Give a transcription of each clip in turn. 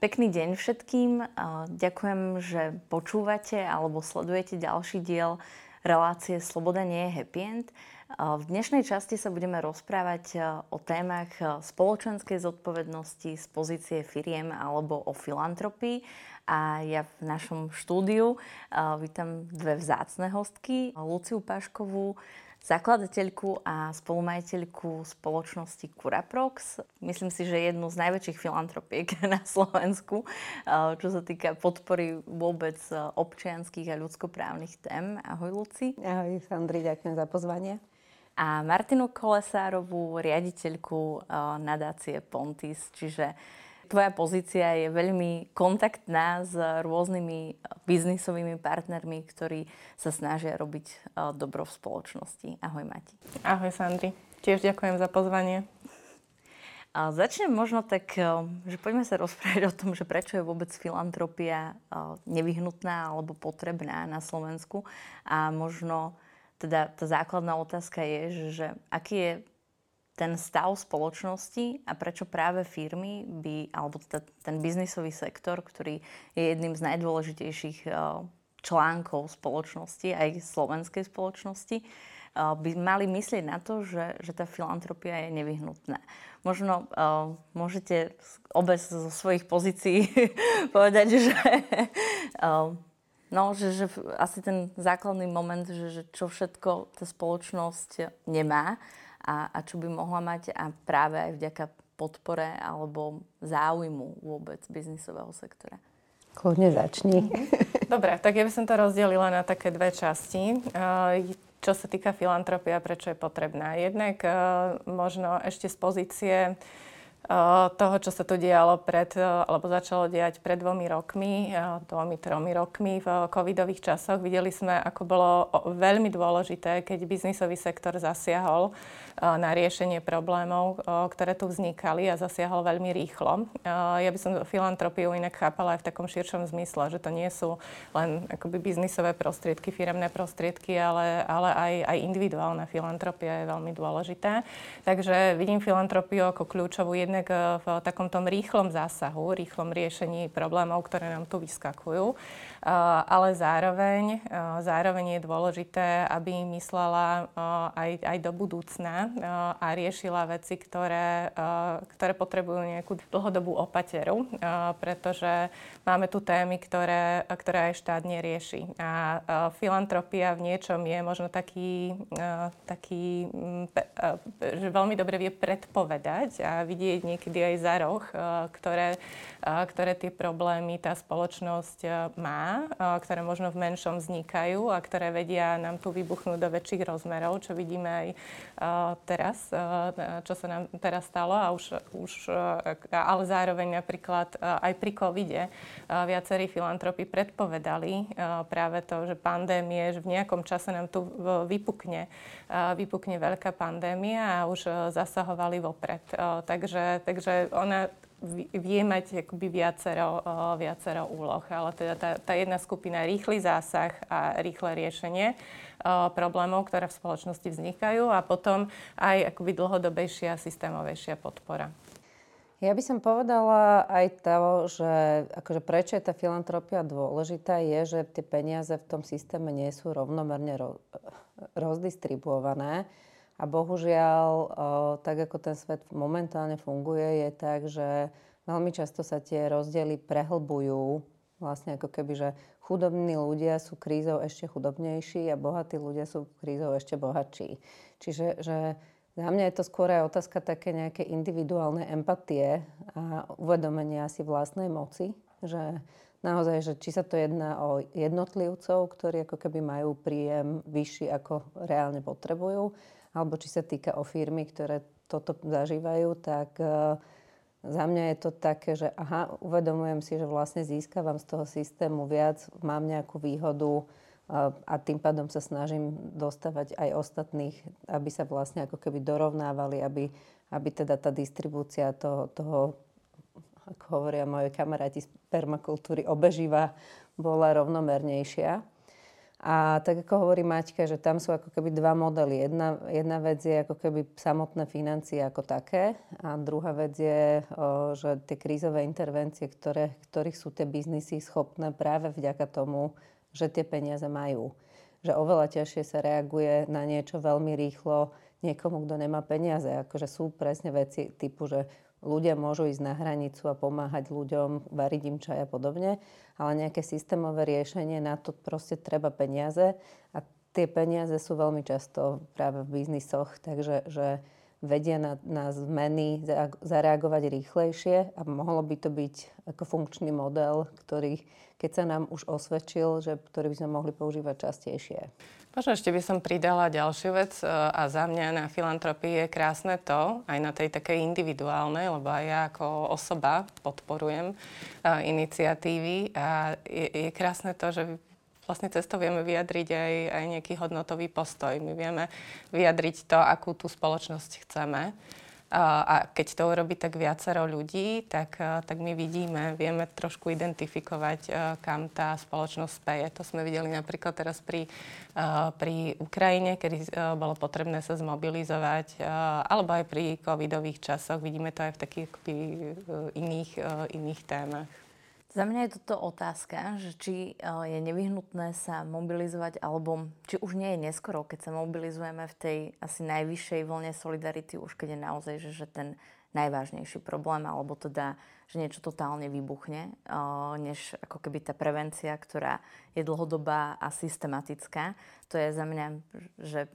Pekný deň všetkým. Ďakujem, že počúvate alebo sledujete ďalší diel relácie Sloboda nie je happy end. V dnešnej časti sa budeme rozprávať o témach spoločenskej zodpovednosti z pozície firiem alebo o filantropii. A ja v našom štúdiu vítam dve vzácne hostky, Luciu Paškovú, zakladateľku a spolumajiteľku spoločnosti Curaprox. Myslím si, že jednu z najväčších filantropiek na Slovensku, eh, čo sa týka podpory vôbec eh, občianských a ľudskoprávnych tém. Ahoj, Luci. Ahoj, Sandri, ďakujem za pozvanie. A Martinu Kolesárovú, riaditeľku eh, nadácie Pontis, čiže tvoja pozícia je veľmi kontaktná s rôznymi biznisovými partnermi, ktorí sa snažia robiť e, dobro v spoločnosti. Ahoj Mati. Ahoj Sandri. Tiež ďakujem za pozvanie. A začnem možno tak, e, že poďme sa rozprávať o tom, že prečo je vôbec filantropia e, nevyhnutná alebo potrebná na Slovensku. A možno teda tá základná otázka je, že, že aký je ten stav spoločnosti a prečo práve firmy by, alebo t- ten biznisový sektor, ktorý je jedným z najdôležitejších uh, článkov spoločnosti, aj slovenskej spoločnosti, uh, by mali myslieť na to, že, že tá filantropia je nevyhnutná. Možno uh, môžete obe zo svojich pozícií povedať, že, uh, no, že, že asi ten základný moment, že, že čo všetko tá spoločnosť nemá, a, a čo by mohla mať a práve aj vďaka podpore alebo záujmu vôbec biznisového sektora. Kľudne začni. Dobre, tak ja by som to rozdelila na také dve časti. Čo sa týka filantropia, prečo je potrebná? Jednak možno ešte z pozície toho, čo sa tu dialo pred, alebo začalo diať pred dvomi rokmi, dvomi, tromi rokmi v covidových časoch. Videli sme, ako bolo veľmi dôležité, keď biznisový sektor zasiahol na riešenie problémov, ktoré tu vznikali a zasiahol veľmi rýchlo. Ja by som filantropiu inak chápala aj v takom širšom zmysle, že to nie sú len akoby biznisové prostriedky, firemné prostriedky, ale, ale aj, aj individuálna filantropia je veľmi dôležitá. Takže vidím filantropiu ako kľúčovú jednak v takom tom rýchlom zásahu, rýchlom riešení problémov, ktoré nám tu vyskakujú. Ale zároveň, zároveň je dôležité, aby myslela aj, aj do budúcna a riešila veci, ktoré, ktoré potrebujú nejakú dlhodobú opateru, pretože máme tu témy, ktoré, ktoré aj štát nerieši. A filantropia v niečom je možno taký, taký že veľmi dobre vie predpovedať a vidieť niekedy aj za roh, ktoré, ktoré tie problémy tá spoločnosť má ktoré možno v menšom vznikajú a ktoré vedia nám tu vybuchnúť do väčších rozmerov, čo vidíme aj teraz, čo sa nám teraz stalo. A už, už, ale zároveň napríklad aj pri covide viacerí filantropi predpovedali práve to, že pandémie, že v nejakom čase nám tu vypukne, vypukne veľká pandémia a už zasahovali vopred. Takže, takže ona vie mať akoby viacero, viacero úloh, ale teda tá, tá jedna skupina rýchly zásah a rýchle riešenie problémov, ktoré v spoločnosti vznikajú a potom aj akoby dlhodobejšia, systémovejšia podpora. Ja by som povedala aj to, že akože prečo je tá filantropia dôležitá, je, že tie peniaze v tom systéme nie sú rovnomerne rozdistribuované. A bohužiaľ, tak ako ten svet momentálne funguje, je tak, že veľmi často sa tie rozdiely prehlbujú. Vlastne ako keby, že chudobní ľudia sú krízou ešte chudobnejší a bohatí ľudia sú krízou ešte bohatší. Čiže že za mňa je to skôr aj otázka také nejaké individuálnej empatie a uvedomenia si vlastnej moci, že naozaj, že či sa to jedná o jednotlivcov, ktorí ako keby majú príjem vyšší, ako reálne potrebujú, alebo či sa týka o firmy, ktoré toto zažívajú, tak e, za mňa je to také, že aha, uvedomujem si, že vlastne získavam z toho systému viac, mám nejakú výhodu e, a tým pádom sa snažím dostávať aj ostatných, aby sa vlastne ako keby dorovnávali, aby, aby teda tá distribúcia toho, toho ako hovoria moje kamaráti z permakultúry, obeživa bola rovnomernejšia. A tak ako hovorí Maťka, že tam sú ako keby dva modely. Jedna, jedna vec je ako keby samotné financie ako také a druhá vec je, o, že tie krízové intervencie, ktoré, ktorých sú tie biznisy schopné práve vďaka tomu, že tie peniaze majú. Že oveľa ťažšie sa reaguje na niečo veľmi rýchlo niekomu, kto nemá peniaze. Akože sú presne veci typu, že ľudia môžu ísť na hranicu a pomáhať ľuďom, variť im čaj a podobne, ale nejaké systémové riešenie, na to proste treba peniaze a tie peniaze sú veľmi často práve v biznisoch, takže že vedia na, na zmeny zareagovať rýchlejšie a mohlo by to byť ako funkčný model, ktorý, keď sa nám už osvedčil, že, ktorý by sme mohli používať častejšie. Možno ešte by som pridala ďalšiu vec e, a za mňa na filantropii je krásne to, aj na tej takej individuálnej, lebo aj ja ako osoba podporujem uh, iniciatívy a je, je krásne to, že vlastne cez to vieme vyjadriť aj, aj nejaký hodnotový postoj. My vieme vyjadriť to, akú tú spoločnosť chceme. A keď to urobí tak viacero ľudí, tak, tak my vidíme, vieme trošku identifikovať, kam tá spoločnosť speje. To sme videli napríklad teraz pri, pri Ukrajine, kedy bolo potrebné sa zmobilizovať, alebo aj pri covidových časoch. Vidíme to aj v takých iných, iných témach. Za mňa je toto otázka, že či eh, je nevyhnutné sa mobilizovať, alebo či už nie je neskoro, keď sa mobilizujeme v tej asi najvyššej vlne solidarity, už keď je naozaj, že, že ten najvážnejší problém, alebo teda, že niečo totálne vybuchne, eh, než ako keby tá prevencia, ktorá je dlhodobá a systematická. To je za mňa, že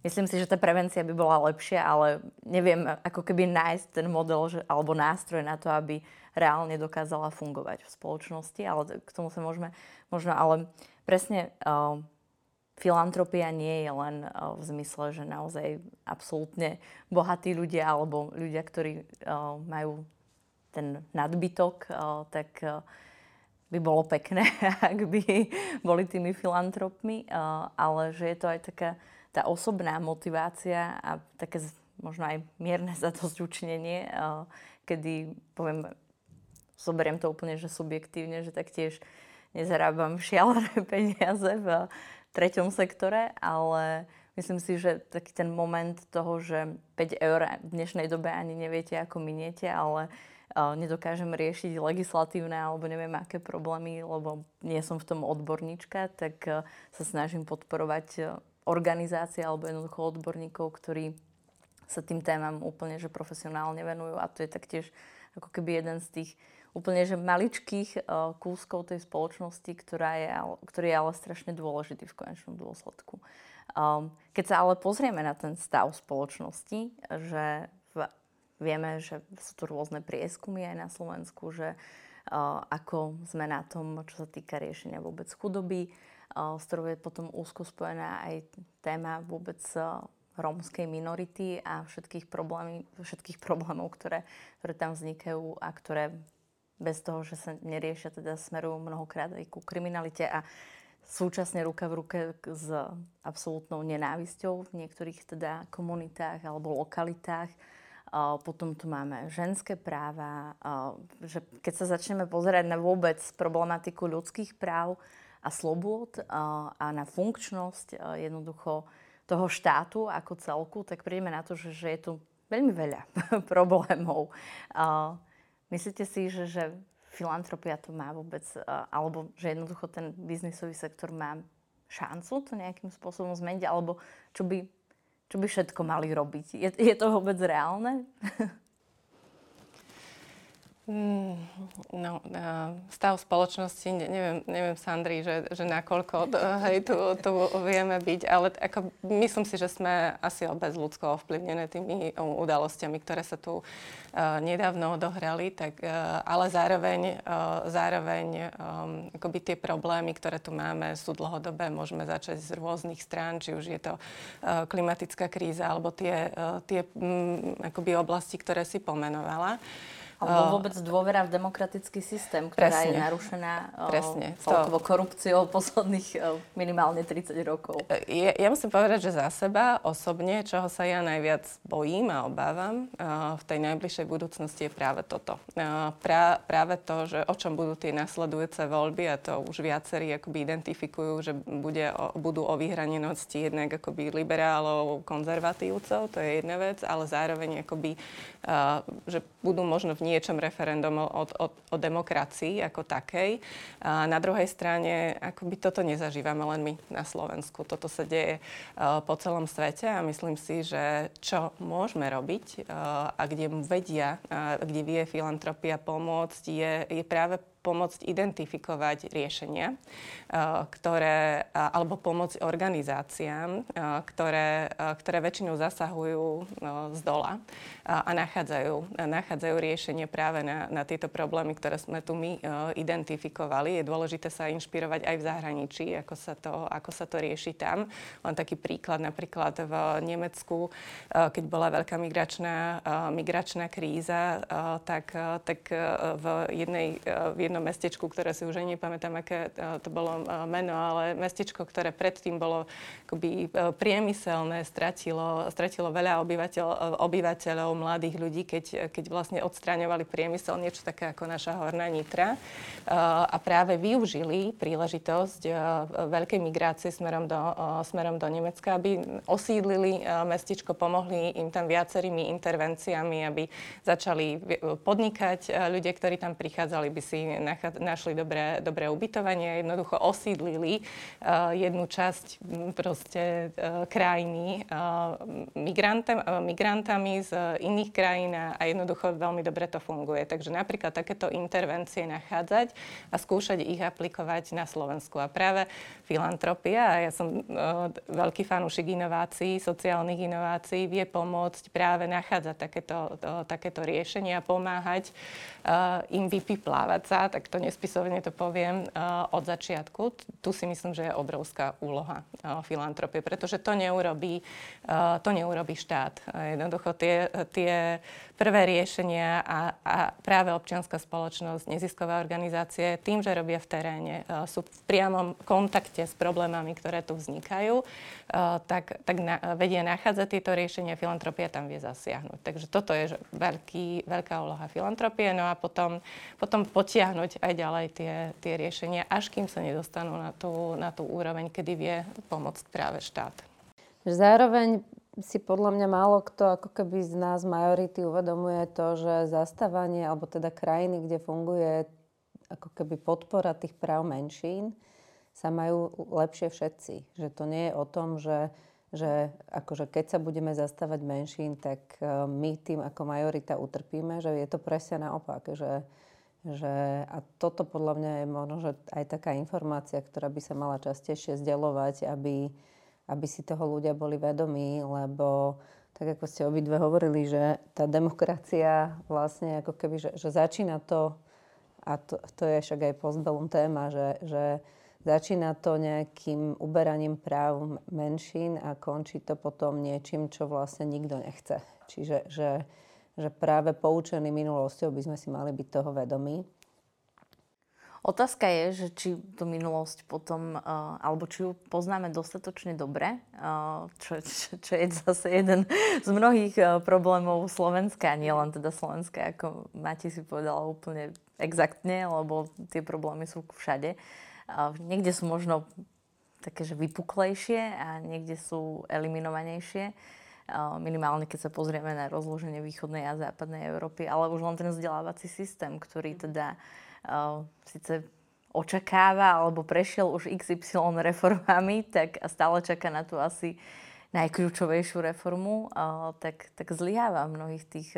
Myslím si, že tá prevencia by bola lepšia, ale neviem ako keby nájsť ten model že, alebo nástroj na to, aby reálne dokázala fungovať v spoločnosti, ale k tomu sa môžeme možno, ale presne uh, filantropia nie je len uh, v zmysle, že naozaj absolútne bohatí ľudia alebo ľudia, ktorí uh, majú ten nadbytok, uh, tak uh, by bolo pekné, ak by boli tými filantropmi, ale že je to aj taká tá osobná motivácia a také možno aj mierne zadosť učinenie, kedy poviem, zoberiem to úplne, že subjektívne, že taktiež nezarábam šialené peniaze v treťom sektore, ale myslím si, že taký ten moment toho, že 5 eur v dnešnej dobe ani neviete, ako miniete, ale nedokážem riešiť legislatívne alebo neviem aké problémy, lebo nie som v tom odborníčka, tak sa snažím podporovať organizácie alebo jednoducho odborníkov, ktorí sa tým témam úplne že profesionálne venujú. A to je taktiež ako keby jeden z tých úplne že maličkých uh, kúskov tej spoločnosti, ktorá je, ktorý je ale strašne dôležitý v konečnom dôsledku. Um, keď sa ale pozrieme na ten stav spoločnosti, že v, vieme, že sú tu rôzne prieskumy aj na Slovensku, že uh, ako sme na tom, čo sa týka riešenia vôbec chudoby, s ktorou je potom úzko spojená aj téma vôbec rómskej minority a všetkých, problémy, všetkých problémov, ktoré, ktoré tam vznikajú a ktoré bez toho, že sa neriešia, teda smerujú mnohokrát aj ku kriminalite a súčasne ruka v ruke s absolútnou nenávisťou v niektorých teda komunitách alebo lokalitách. Potom tu máme ženské práva, že keď sa začneme pozerať na vôbec problematiku ľudských práv, a slobôd a, na funkčnosť jednoducho toho štátu ako celku, tak prídeme na to, že je tu veľmi veľa problémov. Myslíte si, že, že filantropia to má vôbec, alebo že jednoducho ten biznisový sektor má šancu to nejakým spôsobom zmeniť, alebo čo by, čo by všetko mali robiť? Je, je to vôbec reálne? Mm, no, stav spoločnosti, neviem, neviem Sandri, že, že nakoľko hej, tu, tu vieme byť, ale ako, myslím si, že sme asi obec ľudsko ovplyvnené tými udalosťami, ktoré sa tu uh, nedávno odohrali, tak, uh, ale zároveň, uh, zároveň um, akoby tie problémy, ktoré tu máme, sú dlhodobé. Môžeme začať z rôznych strán, či už je to klimatická kríza alebo tie, tie um, akoby oblasti, ktoré si pomenovala. Alebo vôbec dôvera v demokratický systém, ktorá Presne. je narušená Presne. celkovo korupciou posledných minimálne 30 rokov. Ja, ja musím povedať, že za seba osobne, čoho sa ja najviac bojím a obávam v tej najbližšej budúcnosti je práve toto. Pra, práve to, že o čom budú tie nasledujúce voľby a to už viacerí akoby identifikujú, že bude budú o vyhranenosti jednak akoby liberálov, konzervatívcov, to je jedna vec, ale zároveň akoby, že budú možno v niečom referendum o, o, o demokracii ako takej. A na druhej strane, akoby toto nezažívame len my na Slovensku. Toto sa deje uh, po celom svete a myslím si, že čo môžeme robiť uh, a kde vedia, uh, kde vie filantropia pomôcť, je, je práve pomôcť identifikovať riešenia, eh, ktoré, alebo pomôcť organizáciám, eh, ktoré, eh, ktoré väčšinou zasahujú z dola a nachádzajú, nachádzajú riešenie práve na, na tieto problémy, ktoré sme tu my identifikovali. Je dôležité sa inšpirovať aj v zahraničí, ako sa to, ako sa to rieši tam. Len taký príklad napríklad v Nemecku, keď bola veľká migračná, migračná kríza, tak, tak v jednej, v jednom mestečku, ktoré si už ani nepamätám, aké e, to bolo e, meno, ale mestečko, ktoré predtým bolo akoby e, priemyselné, stratilo, stratilo veľa obyvateľ, obyvateľov, mladých ľudí, keď, keď vlastne odstraňovali priemysel, niečo také ako naša Horná Nitra. A práve využili príležitosť veľkej migrácie smerom do, smerom do Nemecka, aby osídlili mestečko, pomohli im tam viacerými intervenciami, aby začali podnikať ľudia, ktorí tam prichádzali, by si našli dobré, dobré ubytovanie, jednoducho osídlili uh, jednu časť proste uh, krajiny uh, migrantami z iných krajín a, jednoducho veľmi dobre to funguje. Takže napríklad takéto intervencie nachádzať a skúšať ich aplikovať na Slovensku. A práve filantropia, a ja som veľký fanúšik inovácií, sociálnych inovácií, vie pomôcť práve nachádzať takéto, to, takéto riešenia, pomáhať im vypiplávať sa, tak to nespisovne to poviem, uh, od začiatku. Tu si myslím, že je obrovská úloha uh, filantropie, pretože to neurobí, uh, to neurobí štát. Jednoducho tie, tie prvé riešenia a, a práve občianská spoločnosť, neziskové organizácie, tým, že robia v teréne, sú v priamom kontakte s problémami, ktoré tu vznikajú, tak, tak na, vedia nachádzať tieto riešenia, filantropia tam vie zasiahnuť. Takže toto je veľký, veľká úloha filantropie. No a potom, potom potiahnuť aj ďalej tie, tie riešenia, až kým sa nedostanú na tú, na tú úroveň, kedy vie pomôcť práve štát. Zároveň si podľa mňa málo kto ako keby z nás majority uvedomuje to, že zastávanie, alebo teda krajiny, kde funguje ako keby podpora tých práv menšín, sa majú lepšie všetci. Že to nie je o tom, že že akože keď sa budeme zastávať menšín, tak e, my tým ako majorita utrpíme, že je to presne naopak, že, že a toto podľa mňa je možno, že aj taká informácia, ktorá by sa mala častejšie zdelovať, aby, aby si toho ľudia boli vedomí, lebo tak ako ste obidve hovorili, že tá demokracia vlastne ako keby, že, že začína to, a to, to je však aj postbellum téma, že, že Začína to nejakým uberaním práv menšín a končí to potom niečím, čo vlastne nikto nechce. Čiže že, že práve poučený minulosťou by sme si mali byť toho vedomí. Otázka je, že či tú minulosť potom, uh, alebo či ju poznáme dostatočne dobre, uh, čo, čo, čo je zase jeden z mnohých uh, problémov Slovenska, nie len teda Slovenska, ako Mati si povedala úplne exaktne, lebo tie problémy sú všade. Uh, Niekde sú možno také, že vypuklejšie a niekde sú eliminovanejšie. Minimálne, keď sa pozrieme na rozloženie východnej a západnej Európy, ale už len ten vzdelávací systém, ktorý teda uh, síce očakáva alebo prešiel už XY reformami, tak a stále čaká na tú asi najkľúčovejšiu reformu, tak, tak zlyháva v mnohých tých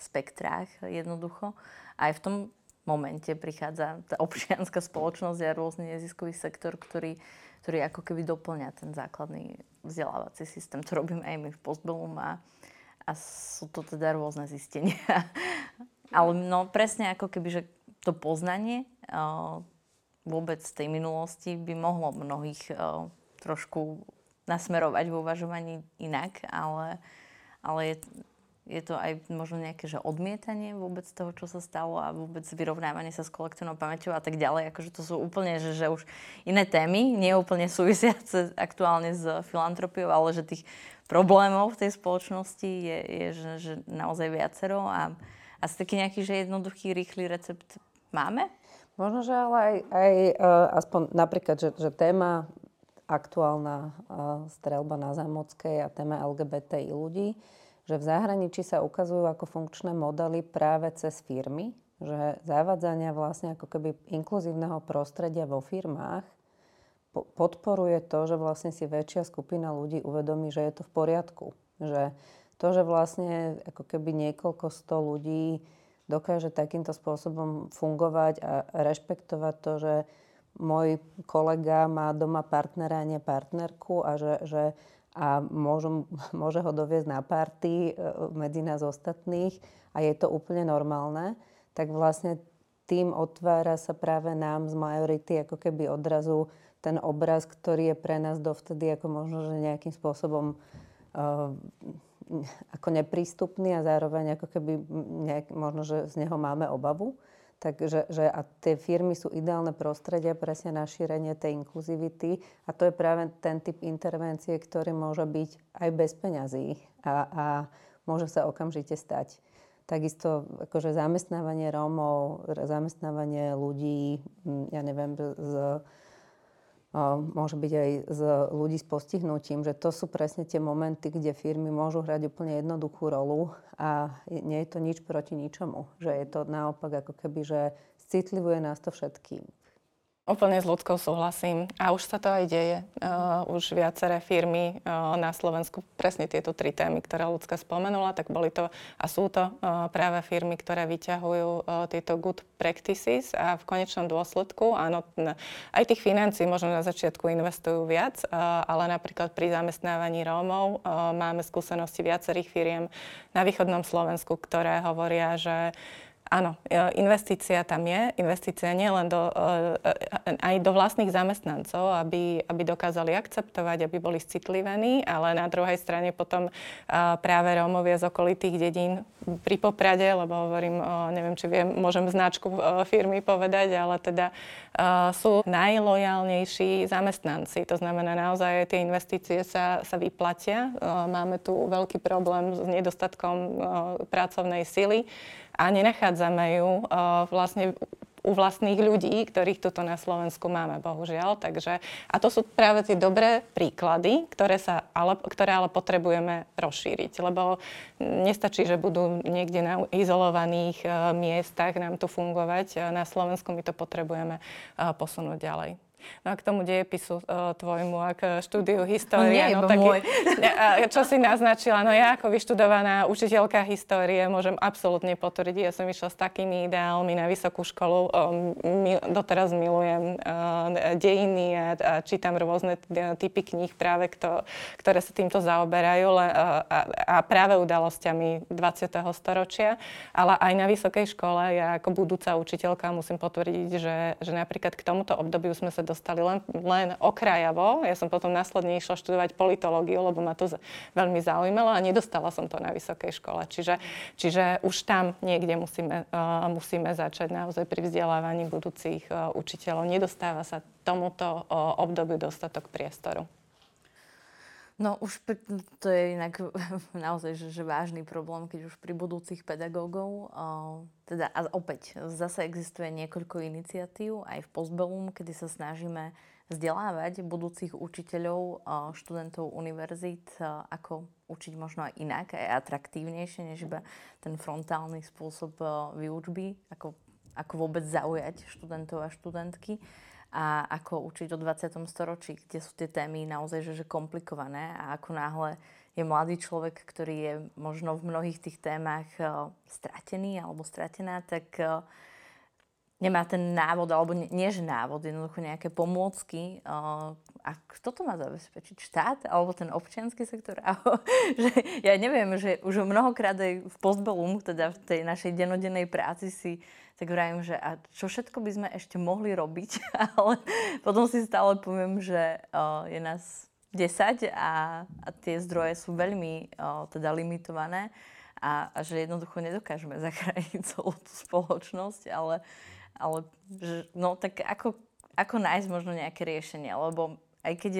spektrách jednoducho. Aj v tom momente prichádza tá občianská spoločnosť a rôzny neziskový sektor, ktorý, ktorý ako keby doplňa ten základný vzdelávací systém. To robíme aj my v Postbellum a, a sú to teda rôzne zistenia. Ale no presne ako keby, že to poznanie uh, vôbec tej minulosti by mohlo mnohých uh, trošku nasmerovať vo uvažovaní inak, ale, ale je, je to aj možno nejaké že odmietanie vôbec toho, čo sa stalo a vôbec vyrovnávanie sa s kolektívnou pamäťou a tak ďalej. Akože to sú úplne, že, že už iné témy, nie úplne súvisiace aktuálne s filantropiou, ale že tých problémov v tej spoločnosti je, je že, že naozaj viacero a asi taký nejaký, že jednoduchý, rýchly recept máme? Možno, že ale aj, aj uh, aspoň napríklad, že, že téma aktuálna uh, strelba na Zámockej a téma LGBTI ľudí, že v zahraničí sa ukazujú ako funkčné modely práve cez firmy, že zavádzania vlastne ako keby inkluzívneho prostredia vo firmách podporuje to, že vlastne si väčšia skupina ľudí uvedomí, že je to v poriadku. Že to, že vlastne ako keby niekoľko sto ľudí dokáže takýmto spôsobom fungovať a rešpektovať to, že môj kolega má doma partnera a nie partnerku a že, že a môžu, môže ho doviezť na party e, medzi nás ostatných a je to úplne normálne, tak vlastne tým otvára sa práve nám z majority ako keby odrazu ten obraz, ktorý je pre nás dovtedy ako možno, že nejakým spôsobom uh, ako neprístupný a zároveň ako keby nejak, možno, že z neho máme obavu. Takže že, a tie firmy sú ideálne prostredia presne na šírenie tej inkluzivity a to je práve ten typ intervencie, ktorý môže byť aj bez peňazí a, a môže sa okamžite stať. Takisto akože zamestnávanie Rómov, zamestnávanie ľudí, ja neviem, z môže byť aj z ľudí s postihnutím, že to sú presne tie momenty, kde firmy môžu hrať úplne jednoduchú rolu a nie je to nič proti ničomu. Že je to naopak ako keby, že citlivuje nás to všetkým. Úplne s ľudskou súhlasím. A už sa to aj deje. Uh, už viaceré firmy uh, na Slovensku, presne tieto tri témy, ktoré ľudská spomenula, tak boli to a sú to uh, práve firmy, ktoré vyťahujú uh, tieto good practices a v konečnom dôsledku, áno, aj tých financií možno na začiatku investujú viac, uh, ale napríklad pri zamestnávaní Rómov uh, máme skúsenosti viacerých firiem na východnom Slovensku, ktoré hovoria, že Áno, e, investícia tam je. Investícia nie len do, e, e, aj do vlastných zamestnancov, aby, aby dokázali akceptovať, aby boli citlivení, ale na druhej strane potom práve Rómovia z okolitých dedín pri Poprade, lebo hovorím, neviem, či viem, môžem značku firmy povedať, ale teda sú najlojálnejší zamestnanci. To znamená, naozaj tie investície sa, sa vyplatia. Máme tu veľký problém s nedostatkom pracovnej sily a nenachádzame ju uh, vlastne u vlastných ľudí, ktorých tuto na Slovensku máme, bohužiaľ. Takže, a to sú práve tie dobré príklady, ktoré, sa, ale, ktoré ale potrebujeme rozšíriť. Lebo nestačí, že budú niekde na izolovaných uh, miestach nám tu fungovať. Na Slovensku my to potrebujeme posunúť ďalej. No a k tomu dejepisu uh, tvojmu a k štúdiu histórie. No, nie, no, taký, môj. čo si naznačila, no ja ako vyštudovaná učiteľka histórie môžem absolútne potvrdiť. Ja som išla s takými ideálmi na vysokú školu. Um, doteraz milujem uh, dejiny a, a čítam rôzne typy kníh práve, kto, ktoré sa týmto zaoberajú le, a, a práve udalosťami 20. storočia. Ale aj na vysokej škole ja ako budúca učiteľka musím potvrdiť, že, že napríklad k tomuto obdobiu sme sa dostali len, len okrajavo. Ja som potom následne išla študovať politológiu, lebo ma to veľmi zaujímalo a nedostala som to na vysokej škole. Čiže, čiže už tam niekde musíme, uh, musíme začať naozaj pri vzdelávaní budúcich uh, učiteľov. Nedostáva sa tomuto uh, obdobiu dostatok priestoru. No už pri, to je inak naozaj že, že vážny problém, keď už pri budúcich pedagógov, teda a opäť zase existuje niekoľko iniciatív aj v Postbellum, kedy sa snažíme vzdelávať budúcich učiteľov, študentov univerzít, ako učiť možno aj inak, aj atraktívnejšie, než iba ten frontálny spôsob výučby, ako, ako vôbec zaujať študentov a študentky a ako učiť o 20. storočí, kde sú tie témy naozaj že, že komplikované a ako náhle je mladý človek, ktorý je možno v mnohých tých témach uh, stratený alebo stratená, tak uh, nemá ten návod, alebo nie, nie že návod, jednoducho nejaké pomôcky. Uh, a kto to má zabezpečiť? Štát? Alebo ten občianský sektor? že ja neviem, že už mnohokrát aj v postbelum, teda v tej našej denodennej práci si tak vravím, že a čo všetko by sme ešte mohli robiť, ale potom si stále poviem, že uh, je nás 10 a, a tie zdroje sú veľmi uh, teda limitované a, a že jednoducho nedokážeme zachrániť celú tú spoločnosť, ale, ale že, no tak ako, ako nájsť možno nejaké riešenie, lebo aj keď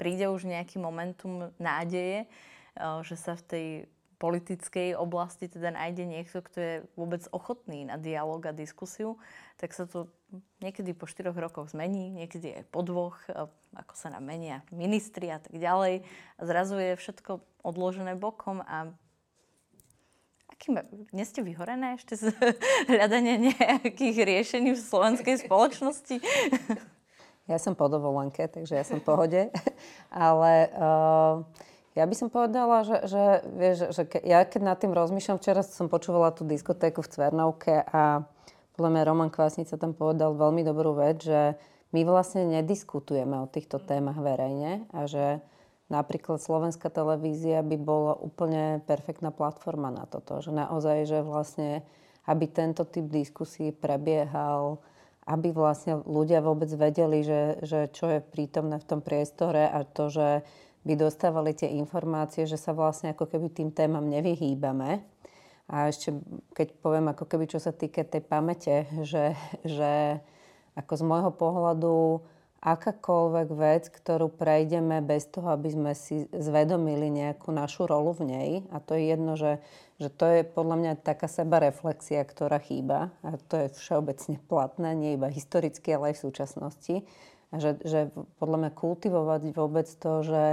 príde už nejaký momentum nádeje, eh, že sa v tej politickej oblasti teda nájde niekto, kto je vôbec ochotný na dialog a diskusiu, tak sa to niekedy po štyroch rokoch zmení, niekedy aj po dvoch, ako sa nám menia ministri a tak ďalej. A zrazu je všetko odložené bokom a nie ste vyhorené ešte z hľadania nejakých riešení v slovenskej spoločnosti? Ja som po dovolenke, takže ja som v pohode. Ale uh, ja by som povedala, že, že, vieš, že ke, ja keď nad tým rozmýšľam, včera som počúvala tú diskotéku v Cvernovke a podľa mňa Roman Kvásnica tam povedal veľmi dobrú vec, že my vlastne nediskutujeme o týchto témach verejne a že napríklad slovenská televízia by bola úplne perfektná platforma na toto. Že naozaj, že vlastne, aby tento typ diskusí prebiehal, aby vlastne ľudia vôbec vedeli, že, že čo je prítomné v tom priestore a to, že by dostávali tie informácie, že sa vlastne ako keby tým témam nevyhýbame. A ešte keď poviem ako keby čo sa týka tej pamäte, že, že ako z môjho pohľadu akákoľvek vec, ktorú prejdeme bez toho, aby sme si zvedomili nejakú našu rolu v nej, a to je jedno, že, že to je podľa mňa taká sebareflexia, ktorá chýba, a to je všeobecne platné, nie iba historicky, ale aj v súčasnosti, že, že podľa mňa kultivovať vôbec to, že,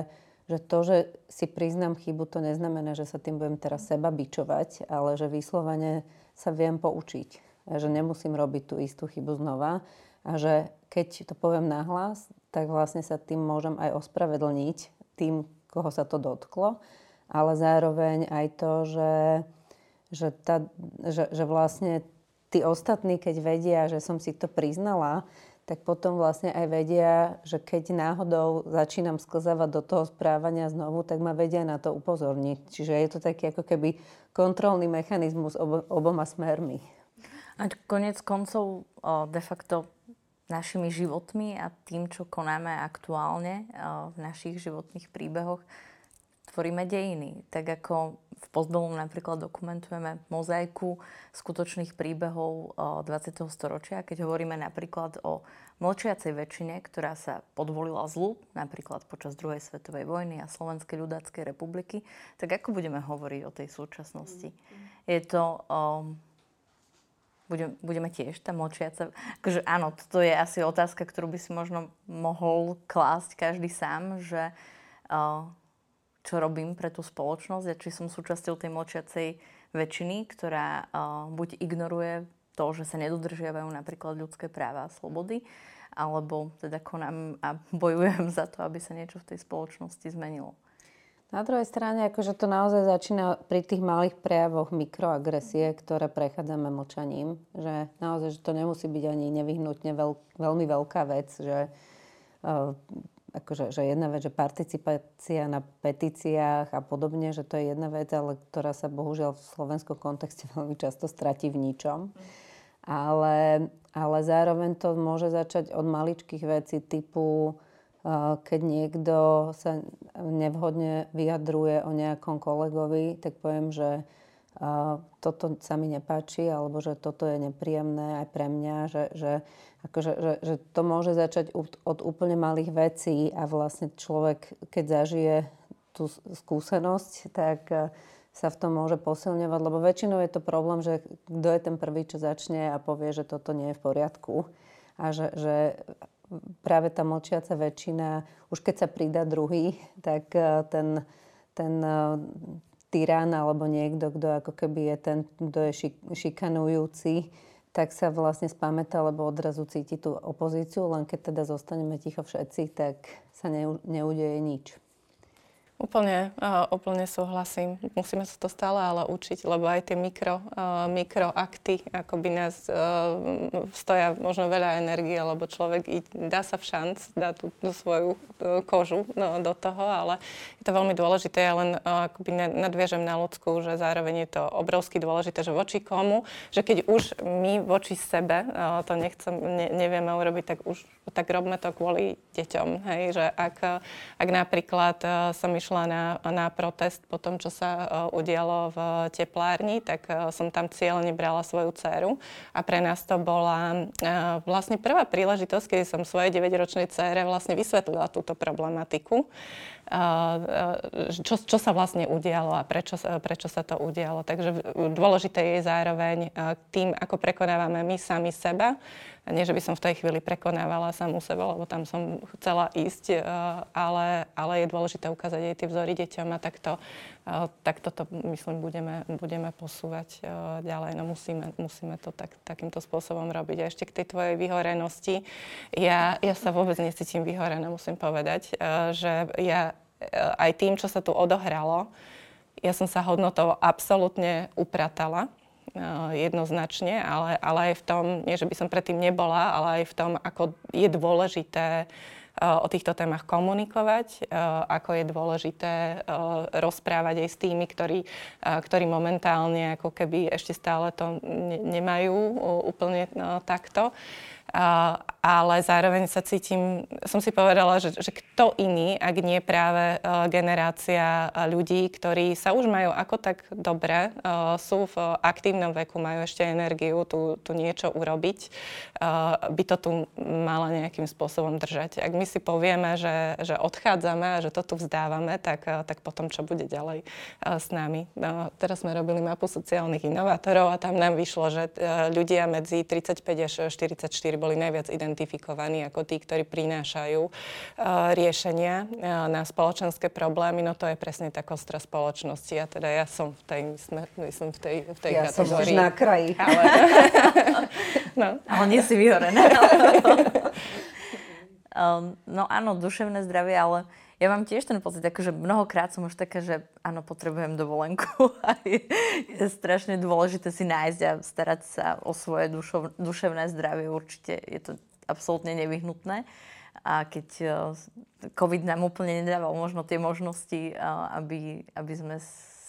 že to, že si priznám chybu, to neznamená, že sa tým budem teraz seba bičovať, ale že vyslovene sa viem poučiť. A že nemusím robiť tú istú chybu znova. A že keď to poviem nahlas, tak vlastne sa tým môžem aj ospravedlniť tým, koho sa to dotklo. Ale zároveň aj to, že, že, tá, že, že vlastne tí ostatní, keď vedia, že som si to priznala, tak potom vlastne aj vedia, že keď náhodou začínam sklzávať do toho správania znovu, tak ma vedia na to upozorniť. Čiže je to taký ako keby kontrolný mechanizmus ob- oboma smermi. A konec koncov o, de facto našimi životmi a tým, čo konáme aktuálne o, v našich životných príbehoch, tvoríme dejiny. Tak ako v Postbellum napríklad dokumentujeme mozaiku skutočných príbehov 20. storočia, keď hovoríme napríklad o mlčiacej väčšine, ktorá sa podvolila zlu, napríklad počas druhej svetovej vojny a Slovenskej ľudáckej republiky, tak ako budeme hovoriť o tej súčasnosti? Je to... Um, budeme, budeme tiež tá mlčiaca... Akože áno, toto je asi otázka, ktorú by si možno mohol klásť každý sám, že uh, čo robím pre tú spoločnosť a či som súčasťou tej močiacej väčšiny, ktorá uh, buď ignoruje to, že sa nedodržiavajú napríklad ľudské práva a slobody, alebo teda konám a bojujem za to, aby sa niečo v tej spoločnosti zmenilo. Na druhej strane, akože to naozaj začína pri tých malých prejavoch mikroagresie, ktoré prechádzame močaním. Že naozaj, že to nemusí byť ani nevyhnutne veľ, veľmi veľká vec, že uh, akože, že jedna vec, že participácia na petíciách a podobne, že to je jedna vec, ale ktorá sa bohužiaľ v slovenskom kontexte veľmi často stratí v ničom. Ale, ale zároveň to môže začať od maličkých vecí typu, keď niekto sa nevhodne vyjadruje o nejakom kolegovi, tak poviem, že toto sa mi nepáči, alebo že toto je nepríjemné aj pre mňa, že, že, akože, že, že to môže začať od úplne malých vecí a vlastne človek, keď zažije tú skúsenosť, tak e, sa v tom môže posilňovať, lebo väčšinou je to problém, že kto je ten prvý, čo začne a povie, že toto nie je v poriadku. A že, že práve tá močiaca väčšina, už keď sa pridá druhý, tak e, ten, ten e, tyran alebo niekto, kto ako keby je ten, kto je šik, šikanujúci, tak sa vlastne spamätá, lebo odrazu cíti tú opozíciu, len keď teda zostaneme ticho všetci, tak sa neudeje nič. Úplne, uh, úplne súhlasím. Musíme sa to stále ale učiť, lebo aj tie mikro, uh, mikroakty akoby nás uh, stoja možno veľa energie, lebo človek dá sa v šanc, dá tú, tú svoju kožu no, do toho, ale je to veľmi dôležité. Ja len akoby nadviežem na ľudskú, že zároveň je to obrovsky dôležité, že voči komu, že keď už my voči sebe to nechcem, ne, nevieme urobiť, tak už tak robme to kvôli deťom. Hej? Že ak, ak napríklad uh, som išla na, na protest po tom, čo sa uh, udialo v teplárni, tak uh, som tam cieľne brala svoju dceru a pre nás to bola vlastne prvá príležitosť, keď som svojej 9-ročnej dcere vlastne vysvetlila túto problematiku čo, čo sa vlastne udialo a prečo, prečo sa to udialo. Takže dôležité je zároveň tým, ako prekonávame my sami seba, nie, že by som v tej chvíli prekonávala samú seba, lebo tam som chcela ísť, ale, ale je dôležité ukázať aj tie vzory deťom a takto, takto to, myslím, budeme, budeme posúvať ďalej. No musíme, musíme to tak, takýmto spôsobom robiť. A ešte k tej tvojej vyhorenosti. Ja, ja sa vôbec necítim vyhorená, musím povedať, že ja aj tým, čo sa tu odohralo, ja som sa hodnotou absolútne upratala jednoznačne, ale, ale aj v tom, nie že by som predtým nebola, ale aj v tom, ako je dôležité o týchto témach komunikovať, ako je dôležité rozprávať aj s tými, ktorí, ktorí momentálne ako keby ešte stále to nemajú úplne takto ale zároveň sa cítim, som si povedala, že, že kto iný, ak nie práve uh, generácia uh, ľudí, ktorí sa už majú ako tak dobre, uh, sú v aktívnom veku, majú ešte energiu tu, tu niečo urobiť, by to tu mala nejakým spôsobom držať. Ak my si povieme, že, že odchádzame a že to tu vzdávame, tak, tak potom čo bude ďalej s nami. Teraz sme robili mapu sociálnych inovátorov a tam nám vyšlo, že ľudia medzi 35 až 44 boli najviac identifikovaní ako tí, ktorí prinášajú uh, riešenia uh, na spoločenské problémy. No to je presne tá kostra spoločnosti. A teda ja som v tej, myslím, v tej, v tej ja kategórii. som na kraji. Ale, no. ale nie si vyhorená. um, no áno, duševné zdravie, ale ja mám tiež ten pocit, akože mnohokrát som už taká, že áno, potrebujem dovolenku a je, je strašne dôležité si nájsť a starať sa o svoje dušov, duševné zdravie. Určite je to absolútne nevyhnutné. A keď uh, COVID nám úplne nedával možno tie možnosti, uh, aby, aby sme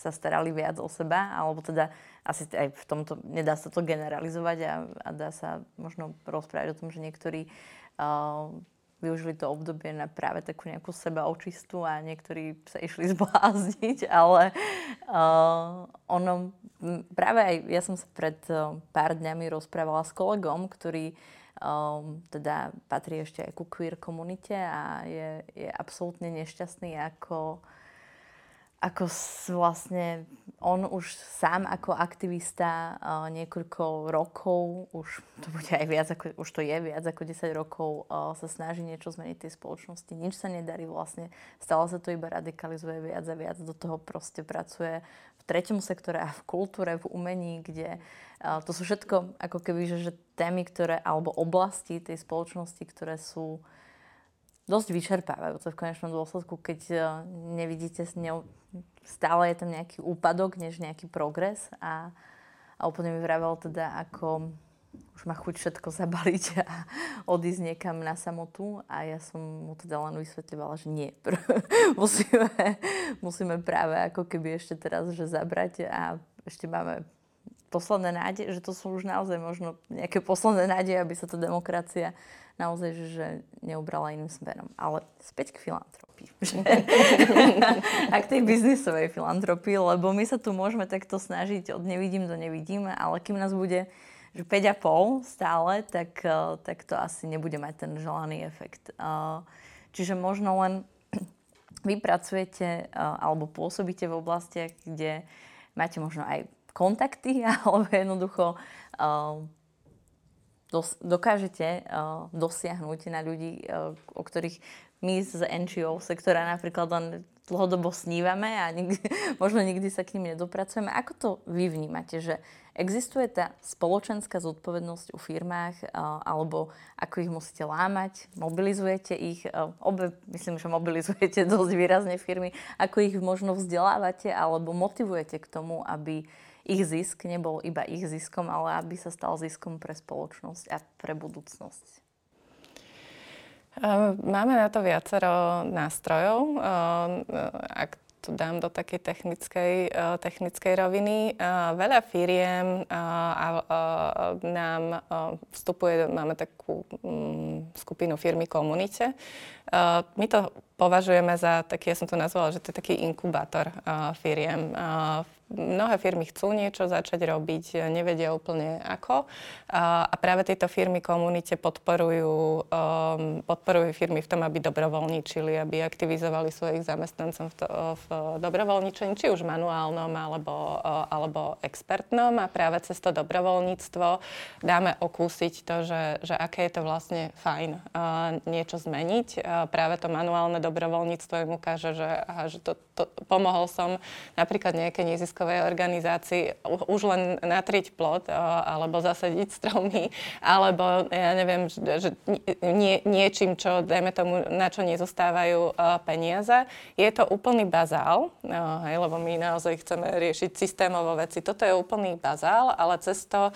sa starali viac o seba, alebo teda asi aj v tomto nedá sa to generalizovať a, a dá sa možno rozprávať o tom, že niektorí uh, využili to obdobie na práve takú nejakú seba očistu a niektorí sa išli zblázniť, ale uh, ono, práve aj ja som sa pred uh, pár dňami rozprávala s kolegom, ktorý um, teda patrí ešte aj ku queer komunite a je, je absolútne nešťastný, ako ako vlastne on už sám ako aktivista uh, niekoľko rokov, už to bude aj viac ako, už to je viac ako 10 rokov, uh, sa snaží niečo zmeniť tej spoločnosti. Nič sa nedarí vlastne, stále sa to iba radikalizuje viac a viac, do toho proste pracuje v treťom sektore a v kultúre, v umení, kde uh, to sú všetko ako keby, že, že témy, ktoré, alebo oblasti tej spoločnosti, ktoré sú dosť vyčerpávajúce v konečnom dôsledku, keď nevidíte s ňou stále je tam nejaký úpadok, než nejaký progres a, a úplne mi vravel teda, ako už má chuť všetko zabaliť a odísť niekam na samotu a ja som mu teda len vysvetľovala, že nie. musíme, musíme práve ako keby ešte teraz, že zabrať a ešte máme posledné nádej, že to sú už naozaj možno nejaké posledné nádeje, aby sa tá demokracia naozaj, že, že neubrala iným smerom. Ale späť k filantropii. a k tej biznisovej filantropii, lebo my sa tu môžeme takto snažiť od nevidím do nevidím, ale kým nás bude že 5,5 stále, tak, eh, tak to asi nebude mať ten želaný efekt. Eh, čiže možno len vy pracujete eh, alebo pôsobíte v oblastiach, kde máte možno aj kontakty alebo jednoducho dos- dokážete uh, dosiahnuť na ľudí, uh, o ktorých my z NGO sektora napríklad len dlhodobo snívame a nikdy, možno nikdy sa k ním nedopracujeme. Ako to vy vnímate, že existuje tá spoločenská zodpovednosť v firmách uh, alebo ako ich musíte lámať, mobilizujete ich, uh, obe myslím, že mobilizujete dosť výrazne firmy, ako ich možno vzdelávate alebo motivujete k tomu, aby ich zisk nebol iba ich ziskom, ale aby sa stal ziskom pre spoločnosť a pre budúcnosť? Ehm, máme na to viacero nástrojov. Ehm, ak tu tu dám do takej technickej, technickej roviny. Veľa firiem nám vstupuje, máme takú mm, skupinu firmy komunite. My to považujeme za taký, ja som to nazvala, že to je taký inkubátor firiem. Mnohé firmy chcú niečo začať robiť, nevedia úplne ako. A práve tieto firmy komunite podporujú, um, podporujú firmy v tom, aby dobrovoľničili, aby aktivizovali svojich zamestnancov v, to, v dobrovoľničení, či už manuálnom alebo, alebo expertnom. A práve cez to dobrovoľníctvo dáme okúsiť to, že, že aké je to vlastne fajn uh, niečo zmeniť. Uh, práve to manuálne dobrovoľníctvo im ukáže, že, aha, že to, to, pomohol som napríklad nejaké neziskové neziskovej organizácii už len natrieť plot alebo zasadiť stromy, alebo ja neviem, že nie, niečím, čo, dajme tomu, na čo nezostávajú peniaze. Je to úplný bazál, hej, lebo my naozaj chceme riešiť systémovo veci. Toto je úplný bazál, ale cez to,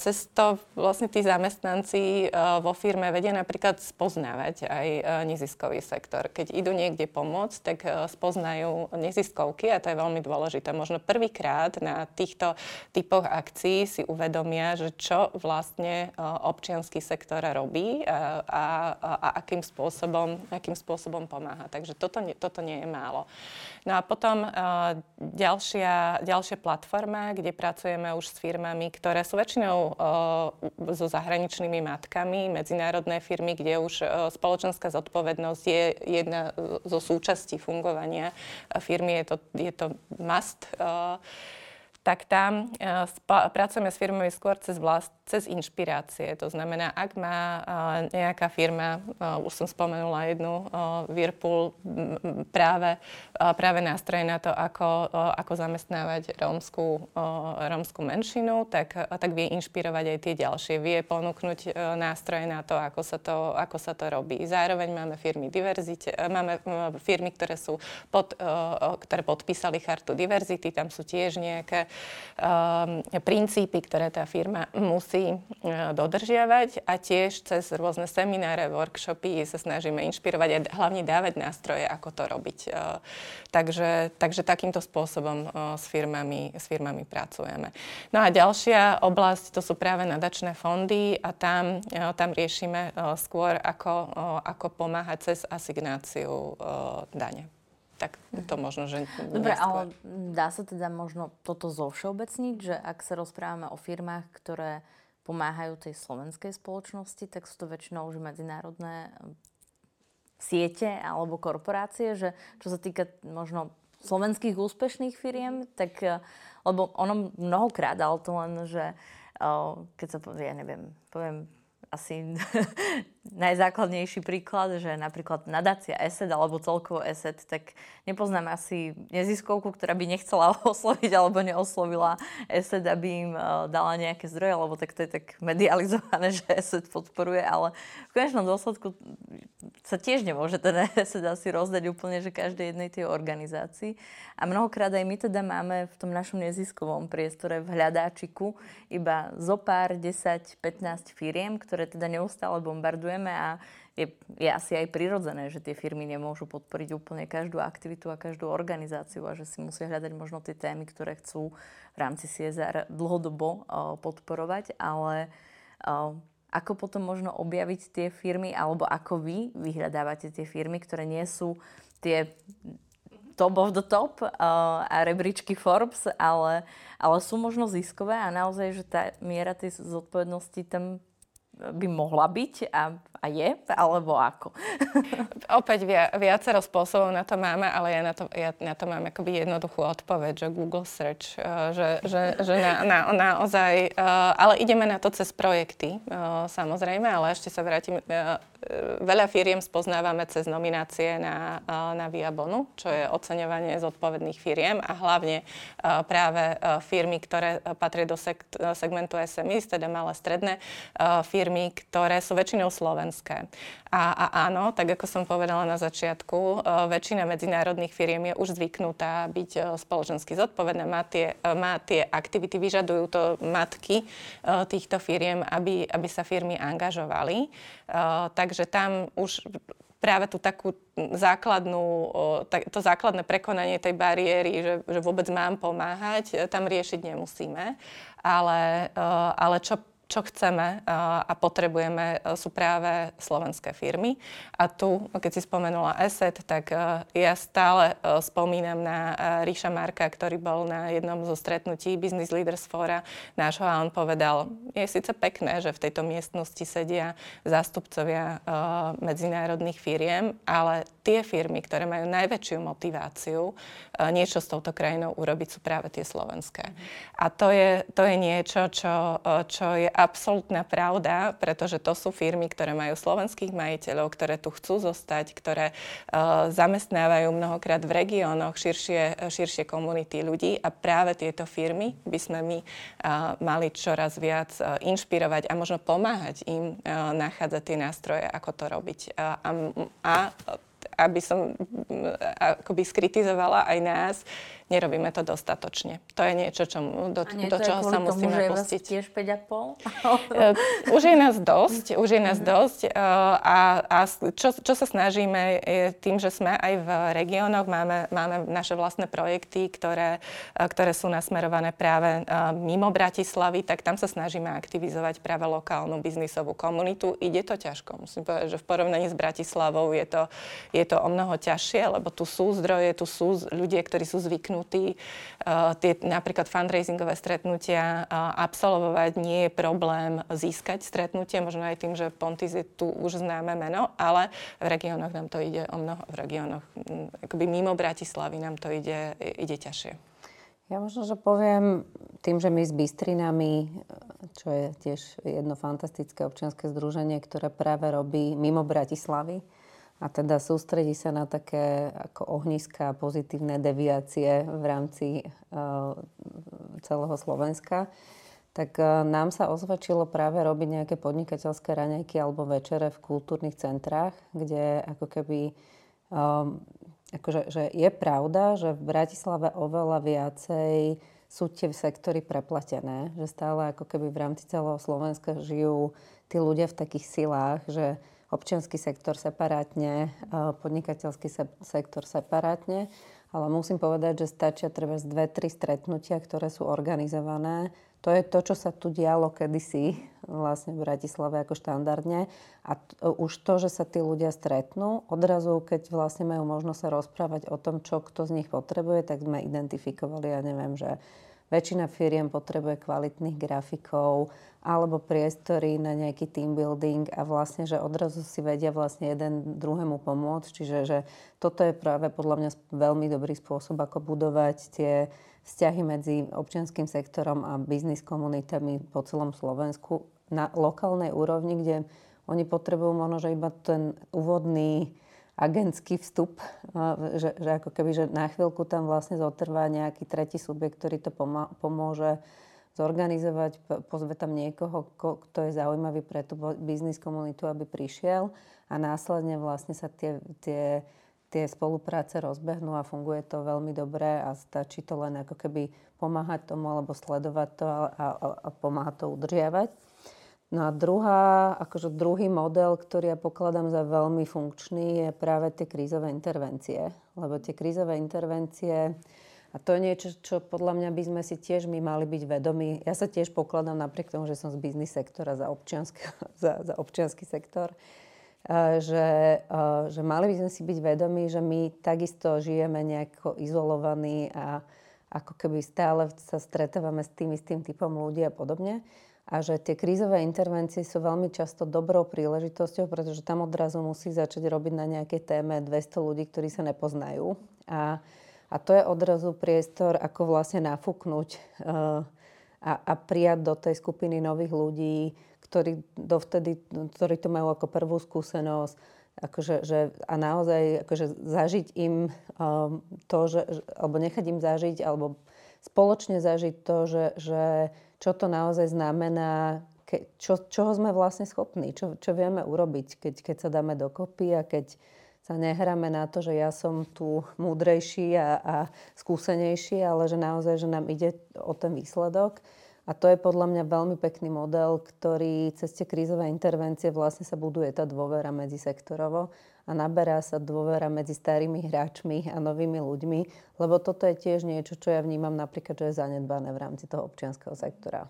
cez to vlastne tí zamestnanci vo firme vedia napríklad spoznávať aj neziskový sektor. Keď idú niekde pomôcť, tak spoznajú neziskovky a to je veľmi dôležité. Možno prvý prvýkrát na týchto typoch akcií si uvedomia, že čo vlastne e, občianský sektor robí a, a, a akým, spôsobom, akým spôsobom pomáha. Takže toto, toto nie je málo. No a potom uh, ďalšia, ďalšia platforma, kde pracujeme už s firmami, ktoré sú väčšinou so zahraničnými matkami, medzinárodné firmy, kde už spoločenská zodpovednosť je jedna zo súčastí fungovania firmy. Je to, je to must. Tak tam uh, pracujeme s firmami skôr cez vlast, cez inšpirácie. To znamená, ak má nejaká firma, už som spomenula jednu, Whirlpool, práve, práve nástroje na to, ako, ako zamestnávať rómskú, rómskú menšinu, tak, tak vie inšpirovať aj tie ďalšie. Vie ponúknuť nástroje na to, ako sa to, ako sa to robí. Zároveň máme firmy diverzite, máme firmy, ktoré sú pod, ktoré podpísali chartu diverzity, tam sú tiež nejaké princípy, ktoré tá firma musí musí e, dodržiavať a tiež cez rôzne semináre, workshopy sa snažíme inšpirovať a hlavne dávať nástroje, ako to robiť. E, takže, takže takýmto spôsobom e, s firmami, s firmami pracujeme. No a ďalšia oblasť to sú práve nadačné fondy a tam, tam riešime skôr, ako, ako pomáhať cez asignáciu dane tak to možno, že Dobre, ale dá sa teda možno toto zovšeobecniť, že ak sa rozprávame o firmách, ktoré pomáhajú tej slovenskej spoločnosti, tak sú to väčšinou už medzinárodné eh, siete alebo korporácie, že čo sa týka možno slovenských úspešných firiem, tak, eh, lebo ono mnohokrát, ale to len, že eh, keď sa povie, ja neviem, poviem asi najzákladnejší príklad, že napríklad nadácia ESET alebo celkovo ESET, tak nepoznám asi neziskovku, ktorá by nechcela osloviť alebo neoslovila ESET, aby im e, dala nejaké zdroje, lebo tak to je tak medializované, že ESET podporuje, ale v konečnom dôsledku sa tiež nemôže ten ESET asi rozdať úplne, že každej jednej tej organizácii. A mnohokrát aj my teda máme v tom našom neziskovom priestore v hľadáčiku iba zo pár, 10, 15 firiem, ktoré teda neustále bombardujeme a je, je asi aj prirodzené, že tie firmy nemôžu podporiť úplne každú aktivitu a každú organizáciu a že si musia hľadať možno tie témy, ktoré chcú v rámci CSR dlhodobo uh, podporovať, ale uh, ako potom možno objaviť tie firmy, alebo ako vy vyhľadávate tie firmy, ktoré nie sú tie top of the top uh, a rebríčky Forbes, ale, ale sú možno ziskové a naozaj, že tá miera tej zodpovednosti tam by mohla byť a, a je, alebo ako? Opäť via, viacero spôsobov na to máme, ale ja na to, ja na to mám akoby jednoduchú odpoveď, že Google Search, uh, že, že, že na, na, naozaj, uh, ale ideme na to cez projekty, uh, samozrejme, ale ešte sa vrátim, veľa firiem spoznávame cez nominácie na, na Viabonu, čo je oceňovanie zodpovedných firiem a hlavne práve firmy, ktoré patria do segmentu SMI, teda malé stredné firmy, ktoré sú väčšinou slovenské. A áno, tak ako som povedala na začiatku, väčšina medzinárodných firiem je už zvyknutá byť spoločensky zodpovedná, má tie, má tie aktivity, vyžadujú to matky týchto firiem, aby, aby sa firmy angažovali. Tak takže tam už práve tú takú základnú, to základné prekonanie tej bariéry, že, že vôbec mám pomáhať, tam riešiť nemusíme. Ale, ale čo čo chceme a potrebujeme, e, sú práve slovenské firmy. A tu, keď si spomenula ESET, tak e, ja stále spomínam na Ríša Marka, ktorý bol na jednom zo stretnutí Business Leaders Fora nášho a on povedal, je síce pekné, že v tejto miestnosti sedia zástupcovia medzinárodných firiem, ale tie firmy, ktoré majú najväčšiu motiváciu niečo s touto krajinou urobiť, sú práve tie slovenské. A to je, to je niečo, čo, čo je absolútna pravda, pretože to sú firmy, ktoré majú slovenských majiteľov, ktoré tu chcú zostať, ktoré uh, zamestnávajú mnohokrát v regiónoch širšie, širšie komunity ľudí a práve tieto firmy by sme my mali čoraz viac inšpirovať a možno pomáhať im nachádzať tie nástroje, ako to robiť. A, a aby som akoby skritizovala aj nás, nerobíme to dostatočne. To je niečo, čo, do, do čoho sa musíme tomu, pustiť. tiež 5,5? Eh, už je nás dosť, už je nás dosť eh, a, a čo, čo sa snažíme je tým, že sme aj v regiónoch, máme, máme naše vlastné projekty, ktoré, eh, ktoré sú nasmerované práve mimo Bratislavy, tak tam sa snažíme aktivizovať práve lokálnu biznisovú komunitu. Ide to ťažko. Musím povedať, že v porovnaní s Bratislavou je to, je to o mnoho ťažšie, lebo tu sú zdroje, tu sú ľudia, ktorí sú zvyknutí zvyknutí uh, tie napríklad fundraisingové stretnutia uh, absolvovať. Nie je problém získať stretnutie, možno aj tým, že Pontis je tu už známe meno, ale v regiónoch nám to ide o mnoho, v regiónoch, akoby mimo Bratislavy nám to ide, ide ťažšie. Ja možno, že poviem tým, že my s Bystrinami, čo je tiež jedno fantastické občianske združenie, ktoré práve robí mimo Bratislavy, a teda sústredí sa na také ako ohniska pozitívne deviácie v rámci uh, celého Slovenska, tak uh, nám sa osvedčilo práve robiť nejaké podnikateľské raňajky alebo večere v kultúrnych centrách, kde ako keby um, akože, že je pravda, že v Bratislave oveľa viacej sú tie sektory preplatené, že stále ako keby v rámci celého Slovenska žijú tí ľudia v takých silách, že občianský sektor separátne, podnikateľský sektor separátne, ale musím povedať, že stačia treba z dve, tri stretnutia, ktoré sú organizované. To je to, čo sa tu dialo kedysi vlastne v Bratislave ako štandardne. A t- už to, že sa tí ľudia stretnú, odrazu, keď vlastne majú možnosť sa rozprávať o tom, čo kto z nich potrebuje, tak sme identifikovali, ja neviem, že väčšina firiem potrebuje kvalitných grafikov, alebo priestory na nejaký team building a vlastne, že odrazu si vedia vlastne jeden druhému pomôcť. Čiže že toto je práve podľa mňa veľmi dobrý spôsob, ako budovať tie vzťahy medzi občianským sektorom a biznis komunitami po celom Slovensku na lokálnej úrovni, kde oni potrebujú možno, že iba ten úvodný agentský vstup, že, že ako keby, že na chvíľku tam vlastne zotrvá nejaký tretí subjekt, ktorý to pomôže zorganizovať, pozve tam niekoho, kto je zaujímavý pre tú biznis komunitu, aby prišiel a následne vlastne sa tie, tie, tie spolupráce rozbehnú a funguje to veľmi dobre a stačí to len ako keby pomáhať tomu alebo sledovať to a, a, a pomáhať to udržiavať. No a druhá, akože druhý model, ktorý ja pokladám za veľmi funkčný, je práve tie krízové intervencie. Lebo tie krízové intervencie a to je niečo, čo podľa mňa by sme si tiež my mali byť vedomí. Ja sa tiež pokladám napriek tomu, že som z biznis sektora za, za, za občiansky sektor, že, že mali by sme si byť vedomí, že my takisto žijeme nejako izolovaní a ako keby stále sa stretávame s tým istým typom ľudí a podobne. A že tie krízové intervencie sú veľmi často dobrou príležitosťou, pretože tam odrazu musí začať robiť na nejakej téme 200 ľudí, ktorí sa nepoznajú. A a to je odrazu priestor, ako vlastne nafúknuť uh, a, a prijať do tej skupiny nových ľudí, ktorí, dovtedy, ktorí to majú ako prvú skúsenosť. Akože, že, a naozaj akože zažiť im um, to, že, alebo nechať im zažiť, alebo spoločne zažiť to, že, že čo to naozaj znamená, ke, čo, čoho sme vlastne schopní, čo, čo vieme urobiť, keď, keď sa dáme dokopy a keď, sa nehráme na to, že ja som tu múdrejší a, a skúsenejší, ale že naozaj, že nám ide o ten výsledok. A to je podľa mňa veľmi pekný model, ktorý cez tie krízové intervencie vlastne sa buduje tá dôvera medzi sektorovo. A naberá sa dôvera medzi starými hráčmi a novými ľuďmi, lebo toto je tiež niečo, čo ja vnímam napríklad, že je zanedbané v rámci toho občianského sektora.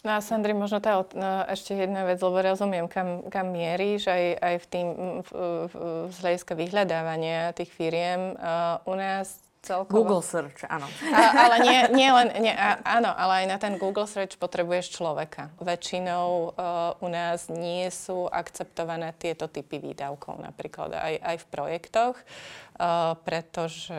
No a Sandri, možno tá no, ešte jedna vec, lebo rozumiem, kam, kam mieríš aj, aj v tým v, v, z hľadiska vyhľadávania tých firiem. Uh, u nás celkovo... Google search, áno. A, ale nie, nie len, nie, a, áno, ale aj na ten Google search potrebuješ človeka. Väčšinou uh, u nás nie sú akceptované tieto typy výdavkov, napríklad aj, aj v projektoch. Uh, pretože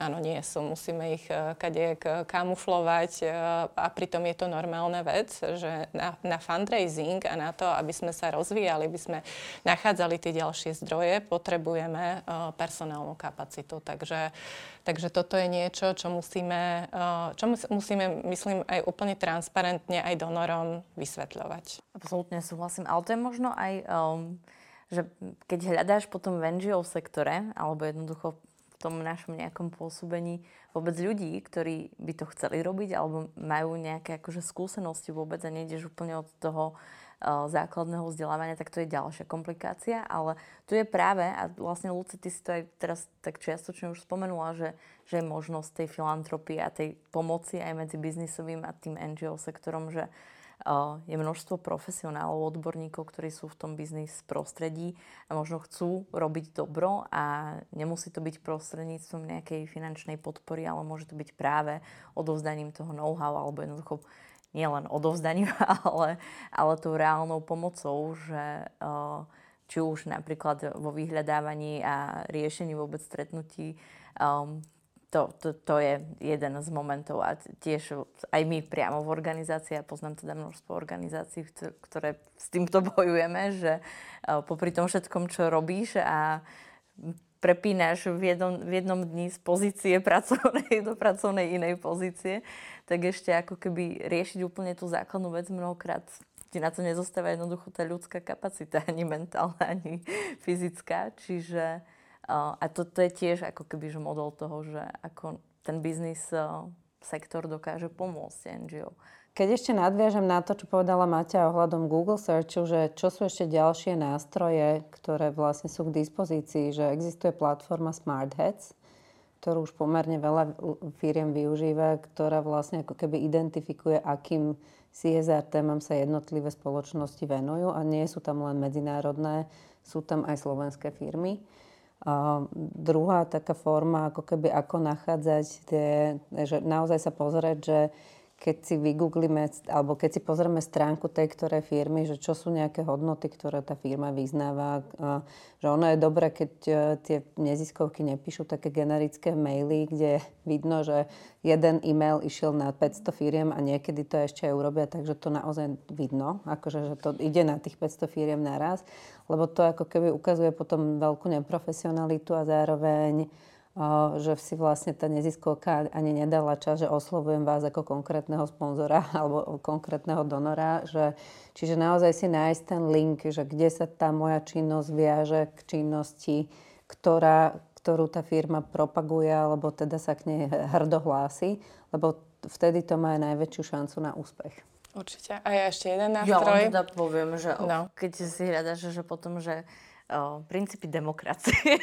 áno, nie sú. Musíme ich uh, kadejak kamuflovať uh, a pritom je to normálna vec, že na, na fundraising a na to, aby sme sa rozvíjali, aby sme nachádzali tie ďalšie zdroje, potrebujeme personálnu kapacitu. Takže, takže toto je niečo, čo musíme, čo musíme, myslím, aj úplne transparentne aj donorom vysvetľovať. Absolútne súhlasím, ale to je možno aj um, že keď hľadáš potom v NGO sektore, alebo jednoducho v tom našom nejakom pôsobení vôbec ľudí, ktorí by to chceli robiť, alebo majú nejaké akože skúsenosti vôbec a nejdeš úplne od toho uh, základného vzdelávania, tak to je ďalšia komplikácia. Ale tu je práve, a vlastne Luci, ty si to aj teraz tak čiastočne už spomenula, že, že je možnosť tej filantropie a tej pomoci aj medzi biznisovým a tým NGO sektorom, že je množstvo profesionálov, odborníkov, ktorí sú v tom biznis prostredí a možno chcú robiť dobro a nemusí to byť prostredníctvom nejakej finančnej podpory, ale môže to byť práve odovzdaním toho know-how alebo jednoducho nielen odovzdaním, ale, ale tou reálnou pomocou, že či už napríklad vo vyhľadávaní a riešení vôbec stretnutí to, to, to je jeden z momentov a tiež aj my priamo v organizácii, a poznám teda množstvo organizácií, ktoré s týmto bojujeme, že popri tom všetkom, čo robíš a prepínaš v jednom, v jednom dni z pozície pracovnej do pracovnej inej pozície, tak ešte ako keby riešiť úplne tú základnú vec mnohokrát ti na to nezostáva jednoducho tá ľudská kapacita, ani mentálna, ani fyzická. Čiže a to, to je tiež ako keby že model toho, že ako ten biznis sektor dokáže pomôcť NGO. Keď ešte nadviažem na to, čo povedala Maťa ohľadom Google Searchu, že čo sú ešte ďalšie nástroje, ktoré vlastne sú k dispozícii, že existuje platforma Smart Heads, ktorú už pomerne veľa firiem využíva, ktorá vlastne ako keby identifikuje, akým CSR témam sa jednotlivé spoločnosti venujú a nie sú tam len medzinárodné, sú tam aj slovenské firmy. Druhá taká forma, ako keby ako nachádzať tie, že naozaj sa pozrieť, že keď si vygooglíme, alebo keď si pozrieme stránku tej ktorej firmy, že čo sú nejaké hodnoty, ktoré tá firma vyznáva, že ono je dobré, keď e, tie neziskovky nepíšu také generické maily, kde vidno, že jeden e-mail išiel na 500 firiem a niekedy to ešte aj urobia, takže to naozaj vidno, akože, že to ide na tých 500 firiem naraz, lebo to ako keby ukazuje potom veľkú neprofesionalitu a zároveň že si vlastne tá neziskovka ani nedala čas, že oslovujem vás ako konkrétneho sponzora alebo konkrétneho donora. Že, čiže naozaj si nájsť ten link, že kde sa tá moja činnosť viaže k činnosti, ktorá, ktorú tá firma propaguje alebo teda sa k nej hrdo hlási, lebo vtedy to má aj najväčšiu šancu na úspech. Určite. A ja ešte jeden nástroj. Ja teda poviem, že no. keď si hľadaš, že potom, že princípy demokracie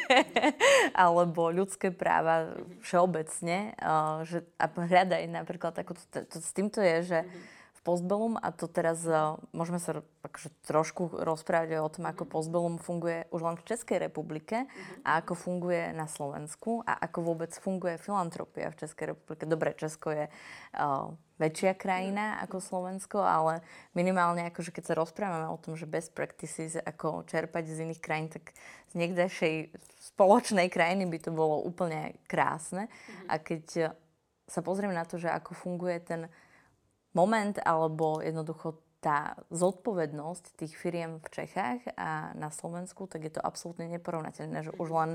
alebo ľudské práva všeobecne. že, a hľadaj napríklad, ako to, to, s týmto je, že v Postbellum, a to teraz môžeme sa akože trošku rozprávať o tom, ako Postbellum funguje už len v Českej republike a ako funguje na Slovensku a ako vôbec funguje filantropia v Českej republike. Dobre, Česko je uh, väčšia krajina ako Slovensko, ale minimálne akože keď sa rozprávame o tom, že best practices, ako čerpať z iných krajín, tak z niekdejšej spoločnej krajiny by to bolo úplne krásne. Mm-hmm. A keď sa pozrieme na to, že ako funguje ten moment alebo jednoducho tá zodpovednosť tých firiem v Čechách a na Slovensku, tak je to absolútne neporovnateľné, že už len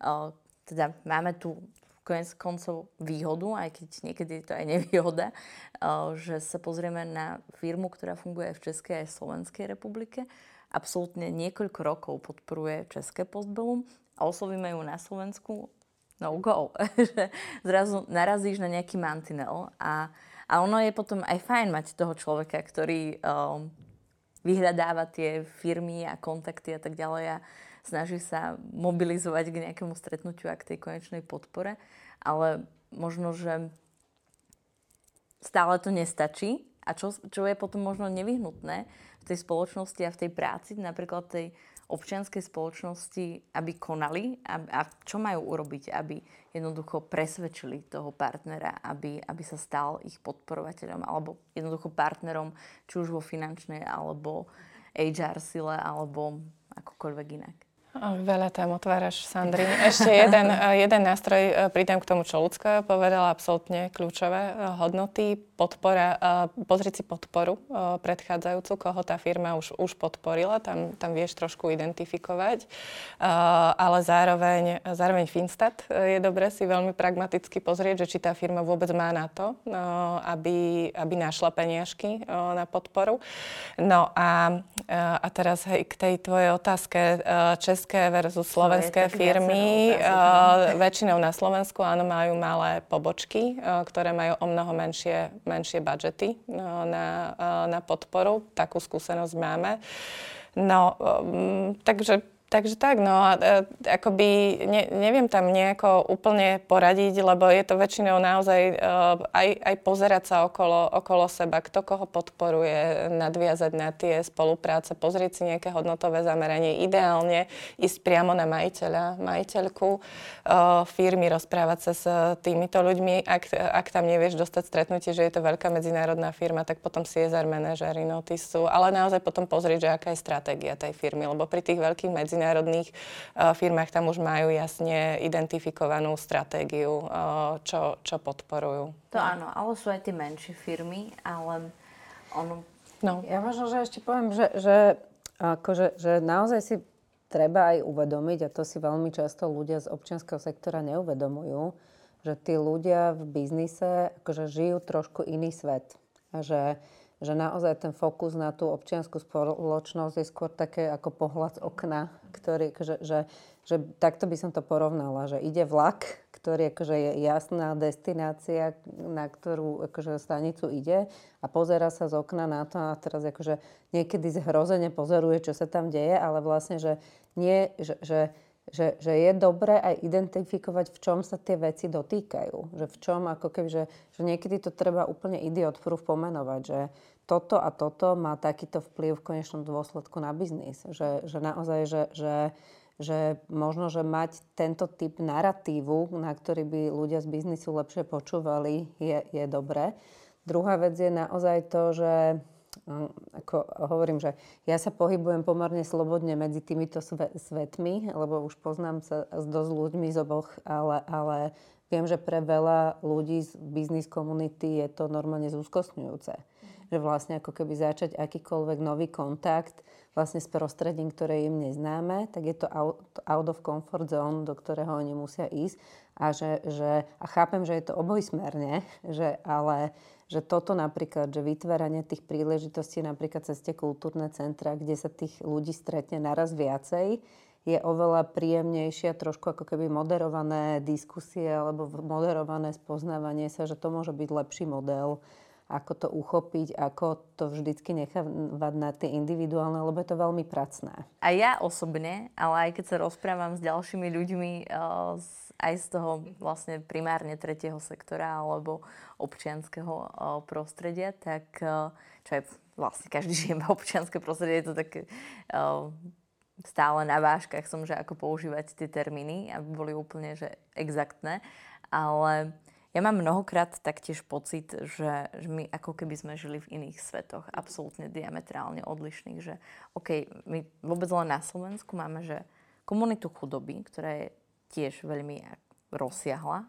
uh, teda máme tu konec koncov výhodu, aj keď niekedy je to aj nevýhoda, že sa pozrieme na firmu, ktorá funguje v Českej aj Slovenskej republike. Absolútne niekoľko rokov podporuje České postbelum a oslovíme ju na Slovensku no go. že zrazu narazíš na nejaký mantinel a, a ono je potom aj fajn mať toho človeka, ktorý um, vyhľadáva tie firmy a kontakty a tak ďalej a snaží sa mobilizovať k nejakému stretnutiu a k tej konečnej podpore, ale možno, že stále to nestačí. A čo, čo je potom možno nevyhnutné v tej spoločnosti a v tej práci, napríklad tej občianskej spoločnosti, aby konali a, a čo majú urobiť, aby jednoducho presvedčili toho partnera, aby, aby sa stal ich podporovateľom alebo jednoducho partnerom, či už vo finančnej alebo HR sile alebo akokoľvek inak. Veľa tam otváraš, Sandri. Ešte jeden, jeden nástroj, e, pridám k tomu, čo ľudská povedala, absolútne kľúčové. E, hodnoty, podpora, pozrieť si podporu predchádzajúcu, koho tá firma už, už podporila, tam, tam vieš trošku identifikovať. Ale zároveň, zároveň Finstat je dobre si veľmi pragmaticky pozrieť, že či tá firma vôbec má na to, aby, aby našla peniažky na podporu. No a, a teraz hej, k tej tvojej otázke, Česká české versus slovenské firmy. Uh, väčšinou na Slovensku áno majú malé pobočky, uh, ktoré majú o mnoho menšie, menšie budžety uh, na, uh, na podporu. Takú skúsenosť máme. No, um, takže Takže tak, no a e, akoby ne, neviem tam nejako úplne poradiť, lebo je to väčšinou naozaj e, aj, aj pozerať sa okolo, okolo seba, kto koho podporuje, nadviazať na tie spolupráce, pozrieť si nejaké hodnotové zameranie. Ideálne ísť priamo na majiteľa, majiteľku e, firmy, rozprávať sa s týmito ľuďmi. Ak, ak tam nevieš dostať stretnutie, že je to veľká medzinárodná firma, tak potom CSR manažery, no sú. Ale naozaj potom pozrieť, že aká je stratégia tej firmy, lebo pri tých veľkých medzi medzinárodných eh, firmách tam už majú jasne identifikovanú stratégiu, eh, čo, čo podporujú. To áno, ale sú aj tie menšie firmy, ale ono... No. Ja možno, že ešte poviem, že, že, akože, že naozaj si treba aj uvedomiť, a to si veľmi často ľudia z občianského sektora neuvedomujú, že tí ľudia v biznise akože žijú trošku iný svet. A že že naozaj ten fokus na tú občianskú spoločnosť je skôr také ako pohľad z okna, ktorý, že, že, že takto by som to porovnala, že ide vlak, ktorý akože je jasná destinácia, na ktorú akože stanicu ide a pozera sa z okna na to a teraz akože niekedy zhrozene pozoruje, čo sa tam deje, ale vlastne, že nie, že, že že, že je dobré aj identifikovať, v čom sa tie veci dotýkajú. Že v čom, ako keby, že, že niekedy to treba úplne idiot proof pomenovať, že toto a toto má takýto vplyv v konečnom dôsledku na biznis. Že, že naozaj, že, že, že možno, že mať tento typ narratívu, na ktorý by ľudia z biznisu lepšie počúvali, je, je dobré. Druhá vec je naozaj to, že ako hovorím, že ja sa pohybujem pomerne slobodne medzi týmito svetmi, lebo už poznám sa s dosť ľuďmi z oboch, ale, ale viem, že pre veľa ľudí z biznis komunity je to normálne zúskostňujúce. Mm. Že vlastne ako keby začať akýkoľvek nový kontakt vlastne s prostredím, ktoré im neznáme, tak je to out, out of comfort zone, do ktorého oni musia ísť. A, že, že, a chápem, že je to obojsmerne, že, ale že toto napríklad, že vytváranie tých príležitostí napríklad cez tie kultúrne centra, kde sa tých ľudí stretne naraz viacej, je oveľa príjemnejšia, trošku ako keby moderované diskusie alebo moderované spoznávanie sa, že to môže byť lepší model, ako to uchopiť, ako to vždycky nechávať na tie individuálne, lebo je to veľmi pracné. A ja osobne, ale aj keď sa rozprávam s ďalšími ľuďmi uh, z aj z toho vlastne primárne tretieho sektora alebo občianského prostredia, tak čo je vlastne každý žije v občianske prostredie, je to také stále na váškach som, že ako používať tie termíny, aby boli úplne že exaktné, ale ja mám mnohokrát taktiež pocit, že, my ako keby sme žili v iných svetoch, absolútne diametrálne odlišných, že OK, my vôbec len na Slovensku máme, že komunitu chudoby, ktorá je tiež veľmi rozsiahla,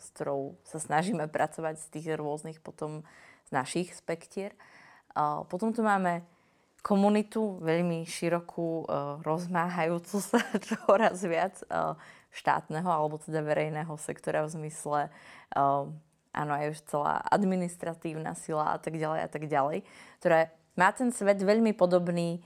s ktorou sa snažíme pracovať z tých rôznych potom z našich spektier. Potom tu máme komunitu veľmi širokú, rozmáhajúcu sa čoraz viac štátneho alebo teda verejného sektora v zmysle áno, aj už celá administratívna sila a tak ďalej a tak ďalej, ktorá má ten svet veľmi podobný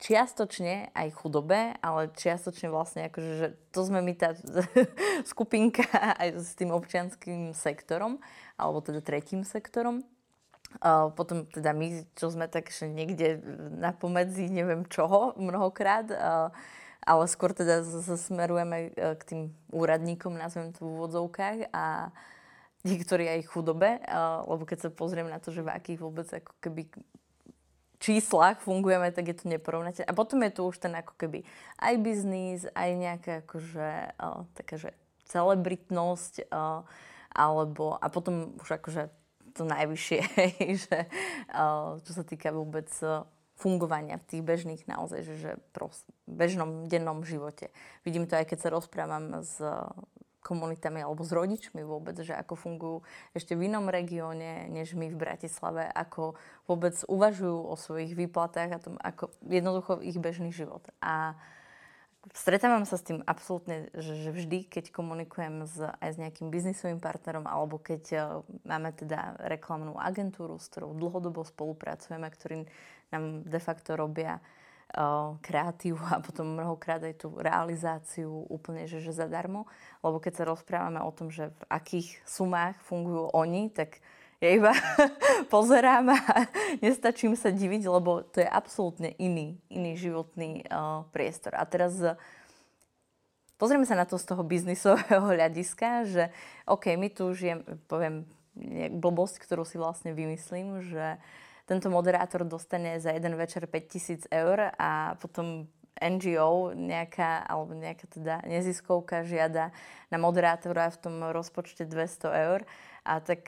čiastočne aj chudobe, ale čiastočne vlastne akože, že to sme my tá skupinka aj s tým občianským sektorom, alebo teda tretím sektorom. Uh, potom teda my, čo sme tak niekde na pomedzi neviem čoho mnohokrát, uh, ale skôr teda smerujeme uh, k tým úradníkom, nazvem to v úvodzovkách a niektorí aj chudobe, uh, lebo keď sa pozriem na to, že v akých vôbec ako keby číslach fungujeme, tak je to neporovnateľné. A potom je tu už ten ako keby aj biznis, aj nejaká akože uh, taká, že celebritnosť, alebo, a potom už akože to najvyššie, že, čo sa týka vôbec e, fungovania v tých bežných naozaj, že, že prost, bežnom dennom živote. Vidím to aj keď sa rozprávam s komunitami alebo s rodičmi vôbec, že ako fungujú ešte v inom regióne, než my v Bratislave, ako vôbec uvažujú o svojich výplatách a tom, ako jednoducho ich bežný život. A stretávam sa s tým absolútne, že, vždy, keď komunikujem s, aj s nejakým biznisovým partnerom, alebo keď uh, máme teda reklamnú agentúru, s ktorou dlhodobo spolupracujeme, ktorí nám de facto robia uh, kreatívu a potom mnohokrát aj tú realizáciu úplne, že, že zadarmo. Lebo keď sa rozprávame o tom, že v akých sumách fungujú oni, tak ja iba pozerám a nestačím sa diviť, lebo to je absolútne iný, iný životný uh, priestor. A teraz uh, pozrieme sa na to z toho biznisového hľadiska, že OK, my tu žijem, poviem blbosť, ktorú si vlastne vymyslím, že tento moderátor dostane za jeden večer 5000 eur a potom NGO nejaká, alebo nejaká teda neziskovka žiada na moderátora v tom rozpočte 200 eur. A tak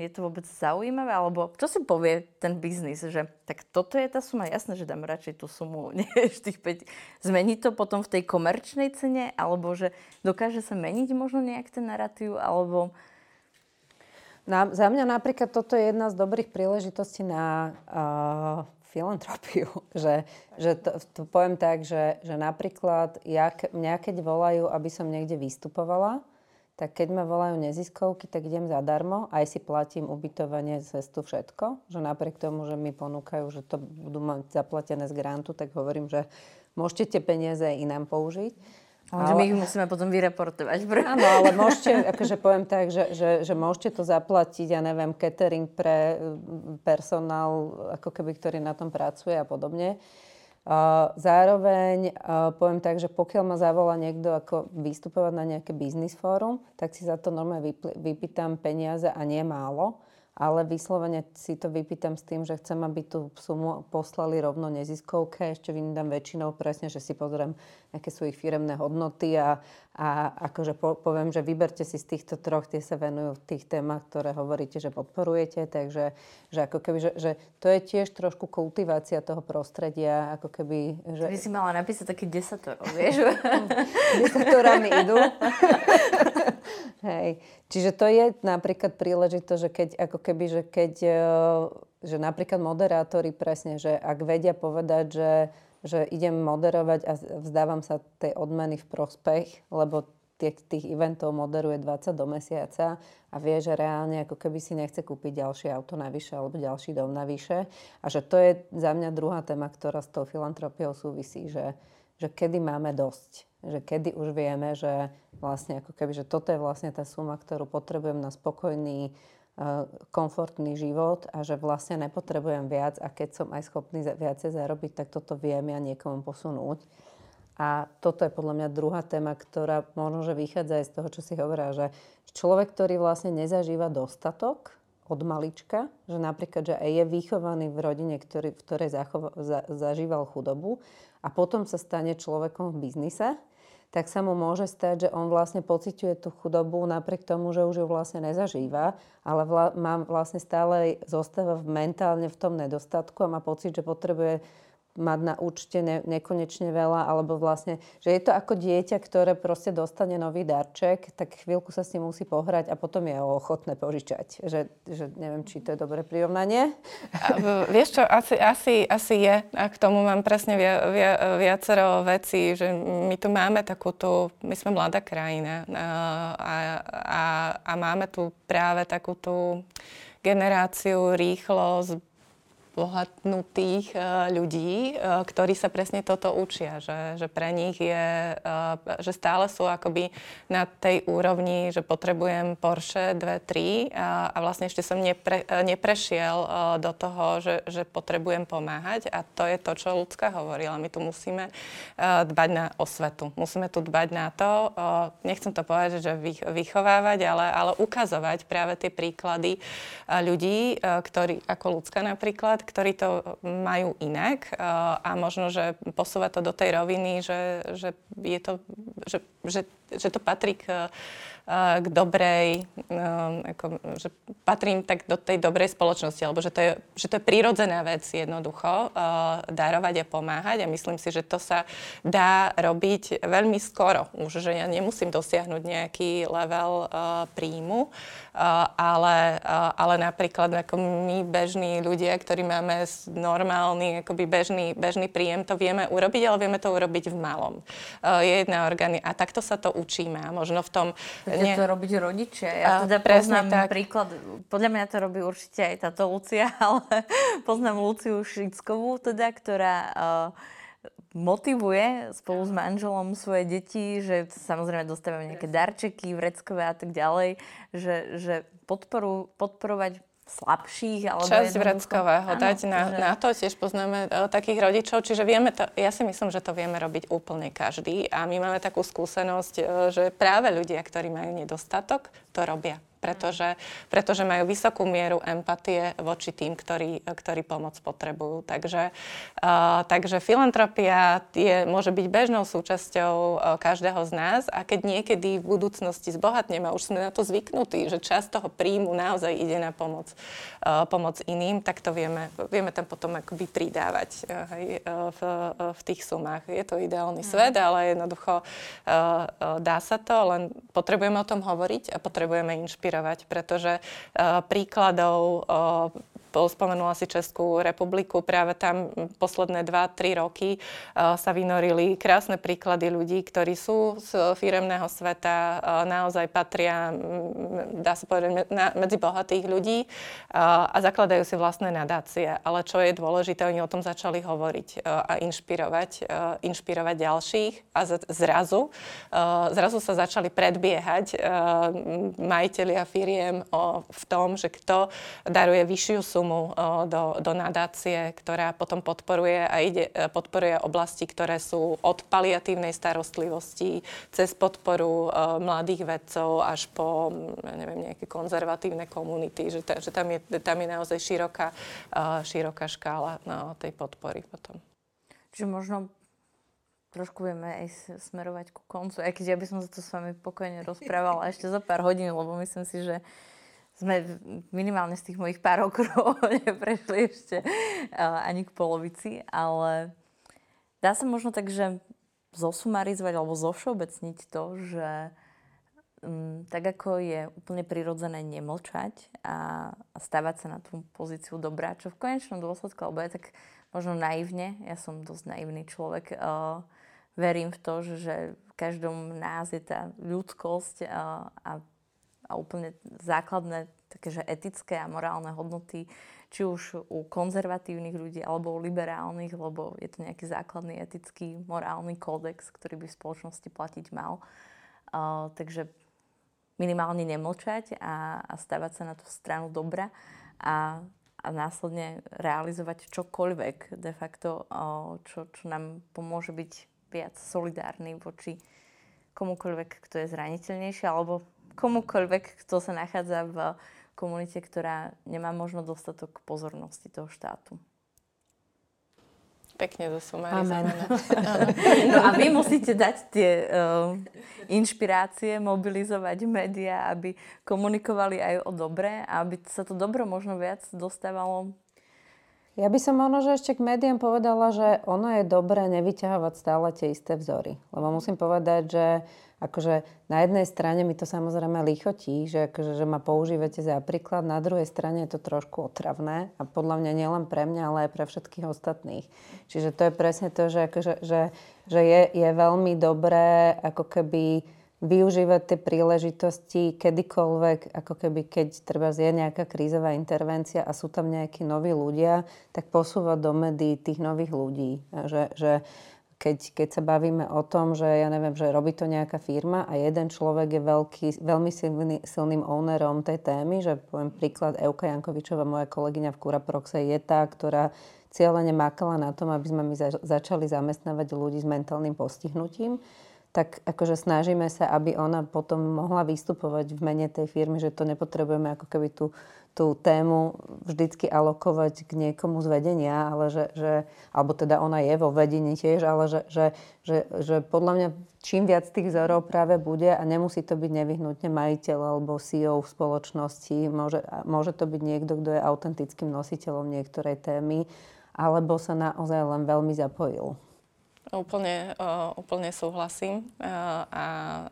je to vôbec zaujímavé? Alebo čo si povie ten biznis, že tak toto je tá suma, jasné, že dám radšej tú sumu než tých 5. Zmení to potom v tej komerčnej cene? Alebo že dokáže sa meniť možno nejak ten narratív? Alebo... Na, za mňa napríklad toto je jedna z dobrých príležitostí na uh, filantropiu. Že, že to, to poviem tak, že, že napríklad ja, mňa keď volajú, aby som niekde vystupovala, tak keď ma volajú neziskovky, tak idem zadarmo, aj si platím ubytovanie, cestu, všetko. Že napriek tomu, že mi ponúkajú, že to budú mať zaplatené z grantu, tak hovorím, že môžete tie peniaze inám použiť. Ale, my ich musíme potom vyreportovať. Áno, ale môžete, akože poviem tak, že, že, že môžete to zaplatiť, ja neviem, catering pre personál, ako keby, ktorý na tom pracuje a podobne. Zároveň poviem tak, že pokiaľ ma zavolá niekto ako vystupovať na nejaké biznis fórum, tak si za to normálne vypýtam peniaze a nie málo ale vyslovene si to vypýtam s tým, že chcem, aby tú sumu poslali rovno neziskovke. Ešte vydám väčšinou presne, že si pozriem, aké sú ich firemné hodnoty a, a akože po, poviem, že vyberte si z týchto troch, tie sa venujú v tých témach, ktoré hovoríte, že podporujete. Takže že ako keby, že, že to je tiež trošku kultivácia toho prostredia, ako keby... Že... Ty si mala napísať taký desatorov, vieš? Desatorami idú. Hej. Čiže to je napríklad príležitosť, že keď, ako keby, že keď, e, že napríklad moderátori presne, že ak vedia povedať, že, že idem moderovať a vzdávam sa tej odmeny v prospech, lebo tých, tých eventov moderuje 20 do mesiaca a vie, že reálne ako keby si nechce kúpiť ďalšie auto navyše alebo ďalší dom navyše. A že to je za mňa druhá téma, ktorá s tou filantropiou súvisí, že, že kedy máme dosť. Že kedy už vieme, že vlastne ako keby, že toto je vlastne tá suma, ktorú potrebujem na spokojný, e, komfortný život a že vlastne nepotrebujem viac a keď som aj schopný viacej zarobiť, tak toto viem ja niekomu posunúť. A toto je podľa mňa druhá téma, ktorá možno, že vychádza aj z toho, čo si hovorila, že človek, ktorý vlastne nezažíva dostatok od malička, že napríklad, že je vychovaný v rodine, ktorý, v ktorej zachova, za, zažíval chudobu a potom sa stane človekom v biznise, tak sa mu môže stať, že on vlastne pociťuje tú chudobu napriek tomu, že už ju vlastne nezažíva, ale vla, má vlastne stále zostáva mentálne v tom nedostatku a má pocit, že potrebuje mať na účte ne, nekonečne veľa, alebo vlastne, že je to ako dieťa, ktoré proste dostane nový darček, tak chvíľku sa s ním musí pohrať a potom je ochotné požičať. Že, že neviem, či to je dobré prirovnanie. Vieš čo, asi, asi, asi je. A k tomu mám presne via, via, viacero vecí, že my tu máme takúto, my sme mladá krajina a, a, a, a máme tu práve takúto generáciu rýchlo bohatnutých ľudí, ktorí sa presne toto učia, že, že pre nich je, že stále sú akoby na tej úrovni, že potrebujem Porsche 2, 3 a, a vlastne ešte som nepre, neprešiel do toho, že, že potrebujem pomáhať a to je to, čo ľudská hovorila. My tu musíme dbať na osvetu. Musíme tu dbať na to, nechcem to povedať, že vychovávať, ale, ale ukazovať práve tie príklady ľudí, ktorí, ako ľudská napríklad, ktorí to majú inak a možno, že posúva to do tej roviny, že, že, je to, že, že, že to patrí k k dobrej, ako, že patrím tak do tej dobrej spoločnosti, alebo že to je, že to je prírodzená vec jednoducho, darovať a pomáhať a myslím si, že to sa dá robiť veľmi skoro už, že ja nemusím dosiahnuť nejaký level príjmu, ale, ale napríklad ako my bežní ľudia, ktorí máme normálny, akoby bežný, bežný príjem, to vieme urobiť, ale vieme to urobiť v malom. Je jedna orgány a takto sa to učíme. A možno v tom nie. to robiť rodičia. Ja teda poznám tak. príklad, podľa mňa to robí určite aj táto Lucia, ale poznám Luciu Šickovú, teda, ktorá uh, motivuje spolu s manželom svoje deti, že samozrejme dostávajú nejaké darčeky, vreckové a tak ďalej, že, že podporu, podporovať slabších. Alebo Časť vreckového dať na, že... na to. Tiež poznáme uh, takých rodičov, čiže vieme to, ja si myslím, že to vieme robiť úplne každý a my máme takú skúsenosť, uh, že práve ľudia, ktorí majú nedostatok, to robia pretože, pretože majú vysokú mieru empatie voči tým, ktorí, ktorí pomoc potrebujú. Takže, uh, takže filantropia je, môže byť bežnou súčasťou uh, každého z nás a keď niekedy v budúcnosti zbohatneme, už sme na to zvyknutí, že časť toho príjmu naozaj ide na pomoc, uh, pomoc iným, tak to vieme, vieme tam potom akoby pridávať uh, hej, uh, v, uh, v tých sumách. Je to ideálny mm. svet, ale jednoducho uh, uh, dá sa to, len potrebujeme o tom hovoriť a potrebujeme inšpirovať inšpirovať, pretože uh, príkladov uh, spomenula si Českú republiku, práve tam posledné 2-3 roky uh, sa vynorili krásne príklady ľudí, ktorí sú z firemného sveta, uh, naozaj patria, dá sa povedať, medzi bohatých ľudí uh, a zakladajú si vlastné nadácie. Ale čo je dôležité, oni o tom začali hovoriť a inšpirovať, inšpirovať ďalších a zrazu, zrazu sa začali predbiehať majiteľia firiem v tom, že kto daruje vyššiu sumu sumu do, do nadácie, ktorá potom podporuje a ide, e, podporuje oblasti, ktoré sú od paliatívnej starostlivosti cez podporu mladých vedcov až po neviem, nejaké konzervatívne komunity, že, ta, že tam, je, tam je naozaj široká, široká škála no, tej podpory potom. Čiže možno trošku vieme aj smerovať ku koncu, aj keď ja by som sa to s vami pokojne rozprávala ešte za pár hodín, lebo myslím si, že sme minimálne z tých mojich pár okruhov neprešli ešte uh, ani k polovici, ale dá sa možno tak, že zosumarizovať alebo zovšeobecniť to, že um, tak ako je úplne prirodzené nemlčať a, a stavať sa na tú pozíciu dobrá, čo v konečnom dôsledku, alebo je tak možno naivne, ja som dosť naivný človek, uh, verím v to, že, že v každom nás je tá ľudskosť uh, a a úplne základné také, že etické a morálne hodnoty, či už u konzervatívnych ľudí alebo u liberálnych, lebo je to nejaký základný etický, morálny kódex, ktorý by v spoločnosti platiť mal. Uh, takže minimálne nemlčať a, a stavať sa na tú stranu dobra a, a následne realizovať čokoľvek de facto, uh, čo, čo nám pomôže byť viac solidárny voči komukoľvek, kto je zraniteľnejší alebo komukoľvek, kto sa nachádza v komunite, ktorá nemá možno dostatok pozornosti toho štátu. Pekne zosumarizované. no a vy musíte dať tie uh, inšpirácie, mobilizovať médiá, aby komunikovali aj o dobre a aby sa to dobro možno viac dostávalo ja by som možno, že ešte k médiám povedala, že ono je dobré nevyťahovať stále tie isté vzory. Lebo musím povedať, že akože na jednej strane mi to samozrejme lichotí, že, akože, že ma používate za príklad, na druhej strane je to trošku otravné a podľa mňa nielen pre mňa, ale aj pre všetkých ostatných. Čiže to je presne to, že, akože, že, že je, je veľmi dobré ako keby využívať tie príležitosti kedykoľvek, ako keby keď treba je nejaká krízová intervencia a sú tam nejakí noví ľudia, tak posúvať do médií tých nových ľudí. Že, že keď, keď sa bavíme o tom, že ja neviem, že robí to nejaká firma a jeden človek je veľký, veľmi silný, silným ownerom tej témy, že poviem príklad, Euka Jankovičová, moja kolegyňa v Kuraproxe, je tá, ktorá cieľene makala na tom, aby sme my začali zamestnávať ľudí s mentálnym postihnutím tak akože snažíme sa, aby ona potom mohla vystupovať v mene tej firmy, že to nepotrebujeme ako keby tú, tú tému vždycky alokovať k niekomu z vedenia, ale že, že, alebo teda ona je vo vedení tiež, ale že, že, že, že podľa mňa čím viac tých vzorov práve bude a nemusí to byť nevyhnutne majiteľ alebo CEO v spoločnosti, môže, môže to byť niekto, kto je autentickým nositeľom niektorej témy, alebo sa naozaj len veľmi zapojil. Úplne, uh, úplne súhlasím. Uh, a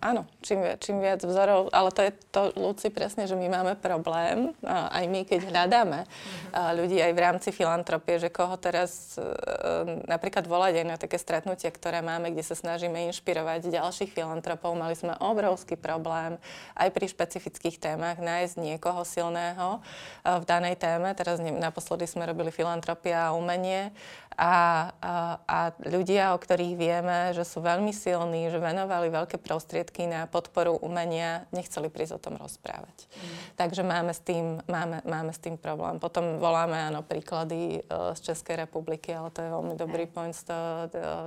áno, čím, čím viac vzorov, ale to je to, Luci, presne, že my máme problém, uh, aj my, keď hľadáme uh, ľudí aj v rámci filantropie, že koho teraz uh, napríklad volať aj na také stretnutia, ktoré máme, kde sa snažíme inšpirovať ďalších filantropov. Mali sme obrovský problém aj pri špecifických témach nájsť niekoho silného uh, v danej téme. Teraz naposledy sme robili filantropia a umenie a, a, a ľudia, o ktorých vieme, že sú veľmi silní, že venovali veľké prostriedky na podporu umenia, nechceli prísť o tom rozprávať. Mm. Takže máme s, tým, máme, máme s tým problém. Potom voláme áno, príklady uh, z Českej republiky, ale to je veľmi dobrý point z, to,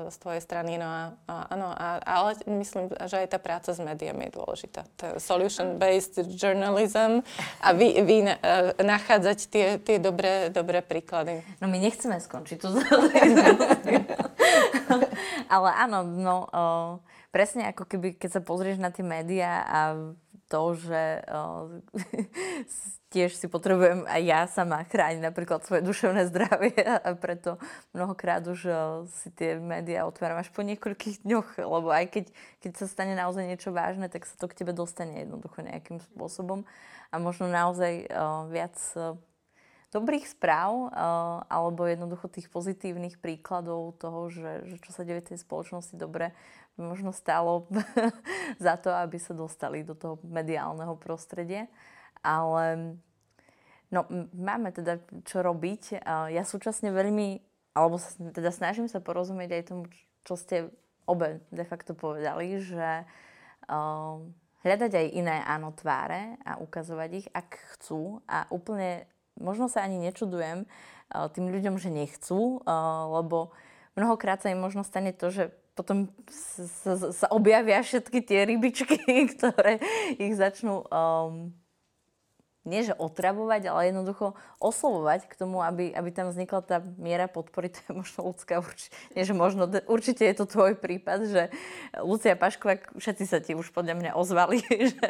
z tvojej strany. No a, a, áno, a, ale myslím, že aj tá práca s médiami je dôležitá. To je solution-based journalism a vy, vy uh, nachádzať tie, tie dobré, dobré príklady. No my nechceme skončiť tu Ale áno, no o, presne ako keby, keď sa pozrieš na tie médiá a to, že o, tiež si potrebujem aj ja sama chrániť napríklad svoje duševné zdravie a preto mnohokrát už o, si tie médiá otváram až po niekoľkých dňoch, lebo aj keď, keď sa stane naozaj niečo vážne, tak sa to k tebe dostane jednoducho nejakým spôsobom. A možno naozaj o, viac dobrých správ alebo jednoducho tých pozitívnych príkladov toho, že, že čo sa deje v tej spoločnosti dobre, by možno stálo za to, aby sa dostali do toho mediálneho prostredia. Ale no, máme teda čo robiť. Ja súčasne veľmi, alebo sa, teda snažím sa porozumieť aj tomu, čo ste obe de facto povedali, že uh, hľadať aj iné áno tváre a ukazovať ich, ak chcú a úplne možno sa ani nečudujem uh, tým ľuďom, že nechcú, uh, lebo mnohokrát sa im možno stane to, že potom sa, objavia všetky tie rybičky, ktoré ich začnú um, nie že otravovať, ale jednoducho oslovovať k tomu, aby, aby tam vznikla tá miera podpory. To je možno ľudská určite, nie že možno, určite je to tvoj prípad, že Lucia Pašková, všetci sa ti už podľa mňa ozvali, že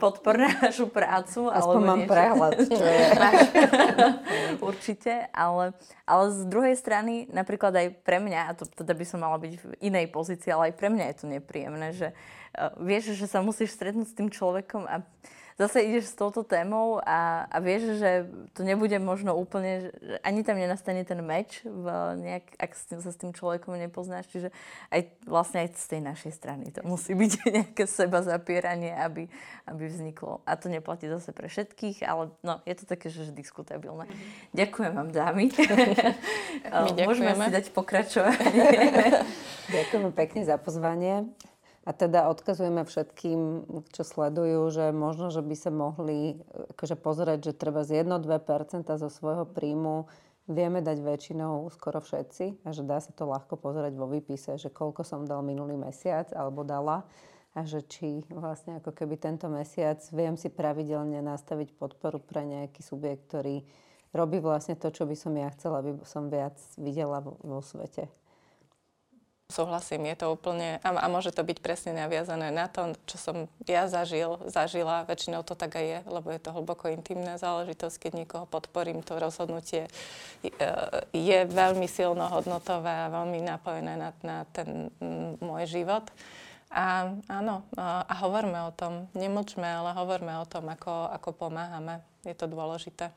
podpor našu prácu. Aspoň mám niečo. prehľad, čo je. určite, ale, ale z druhej strany, napríklad aj pre mňa, a to teda by som mala byť v inej pozícii, ale aj pre mňa je to nepríjemné, že vieš, že sa musíš stretnúť s tým človekom a zase ideš s touto témou a, a vieš, že to nebude možno úplne, že ani tam nenastane ten meč, v nejak, ak sa s tým človekom nepoznáš. Čiže aj vlastne aj z tej našej strany to musí byť nejaké seba zapieranie, aby, aby vzniklo. A to neplatí zase pre všetkých, ale no, je to také, že diskutabilné. Mm-hmm. Ďakujem vám, dámy. Môžeme si dať pokračovať. Ďakujem pekne za pozvanie. A teda odkazujeme všetkým, čo sledujú, že možno, že by sa mohli akože pozrieť, že treba z 1-2% zo svojho príjmu vieme dať väčšinou skoro všetci a že dá sa to ľahko pozrieť vo výpise, že koľko som dal minulý mesiac alebo dala a že či vlastne ako keby tento mesiac viem si pravidelne nastaviť podporu pre nejaký subjekt, ktorý robí vlastne to, čo by som ja chcela, aby som viac videla vo, vo svete. Súhlasím, je to úplne, a, a môže to byť presne naviazané na to, čo som ja zažil, zažila, väčšinou to tak aj je, lebo je to hlboko intimná záležitosť, keď niekoho podporím, to rozhodnutie je, je veľmi silno hodnotové a veľmi napojené na, na ten môj život. A áno, a, a hovorme o tom, nemlčme, ale hovorme o tom, ako, ako pomáhame. Je to dôležité.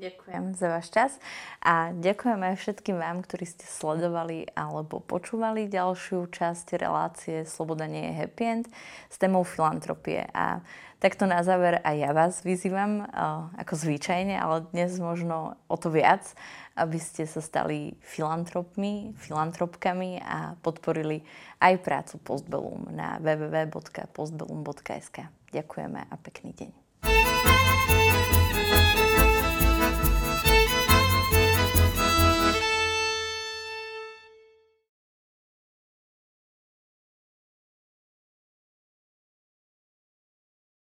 Ďakujem za váš čas a ďakujem aj všetkým vám, ktorí ste sledovali alebo počúvali ďalšiu časť relácie Sloboda nie je happy end s témou filantropie. A takto na záver aj ja vás vyzývam, ako zvyčajne, ale dnes možno o to viac, aby ste sa stali filantropmi, filantropkami a podporili aj prácu Postbellum na www.postbellum.sk. Ďakujeme a pekný deň.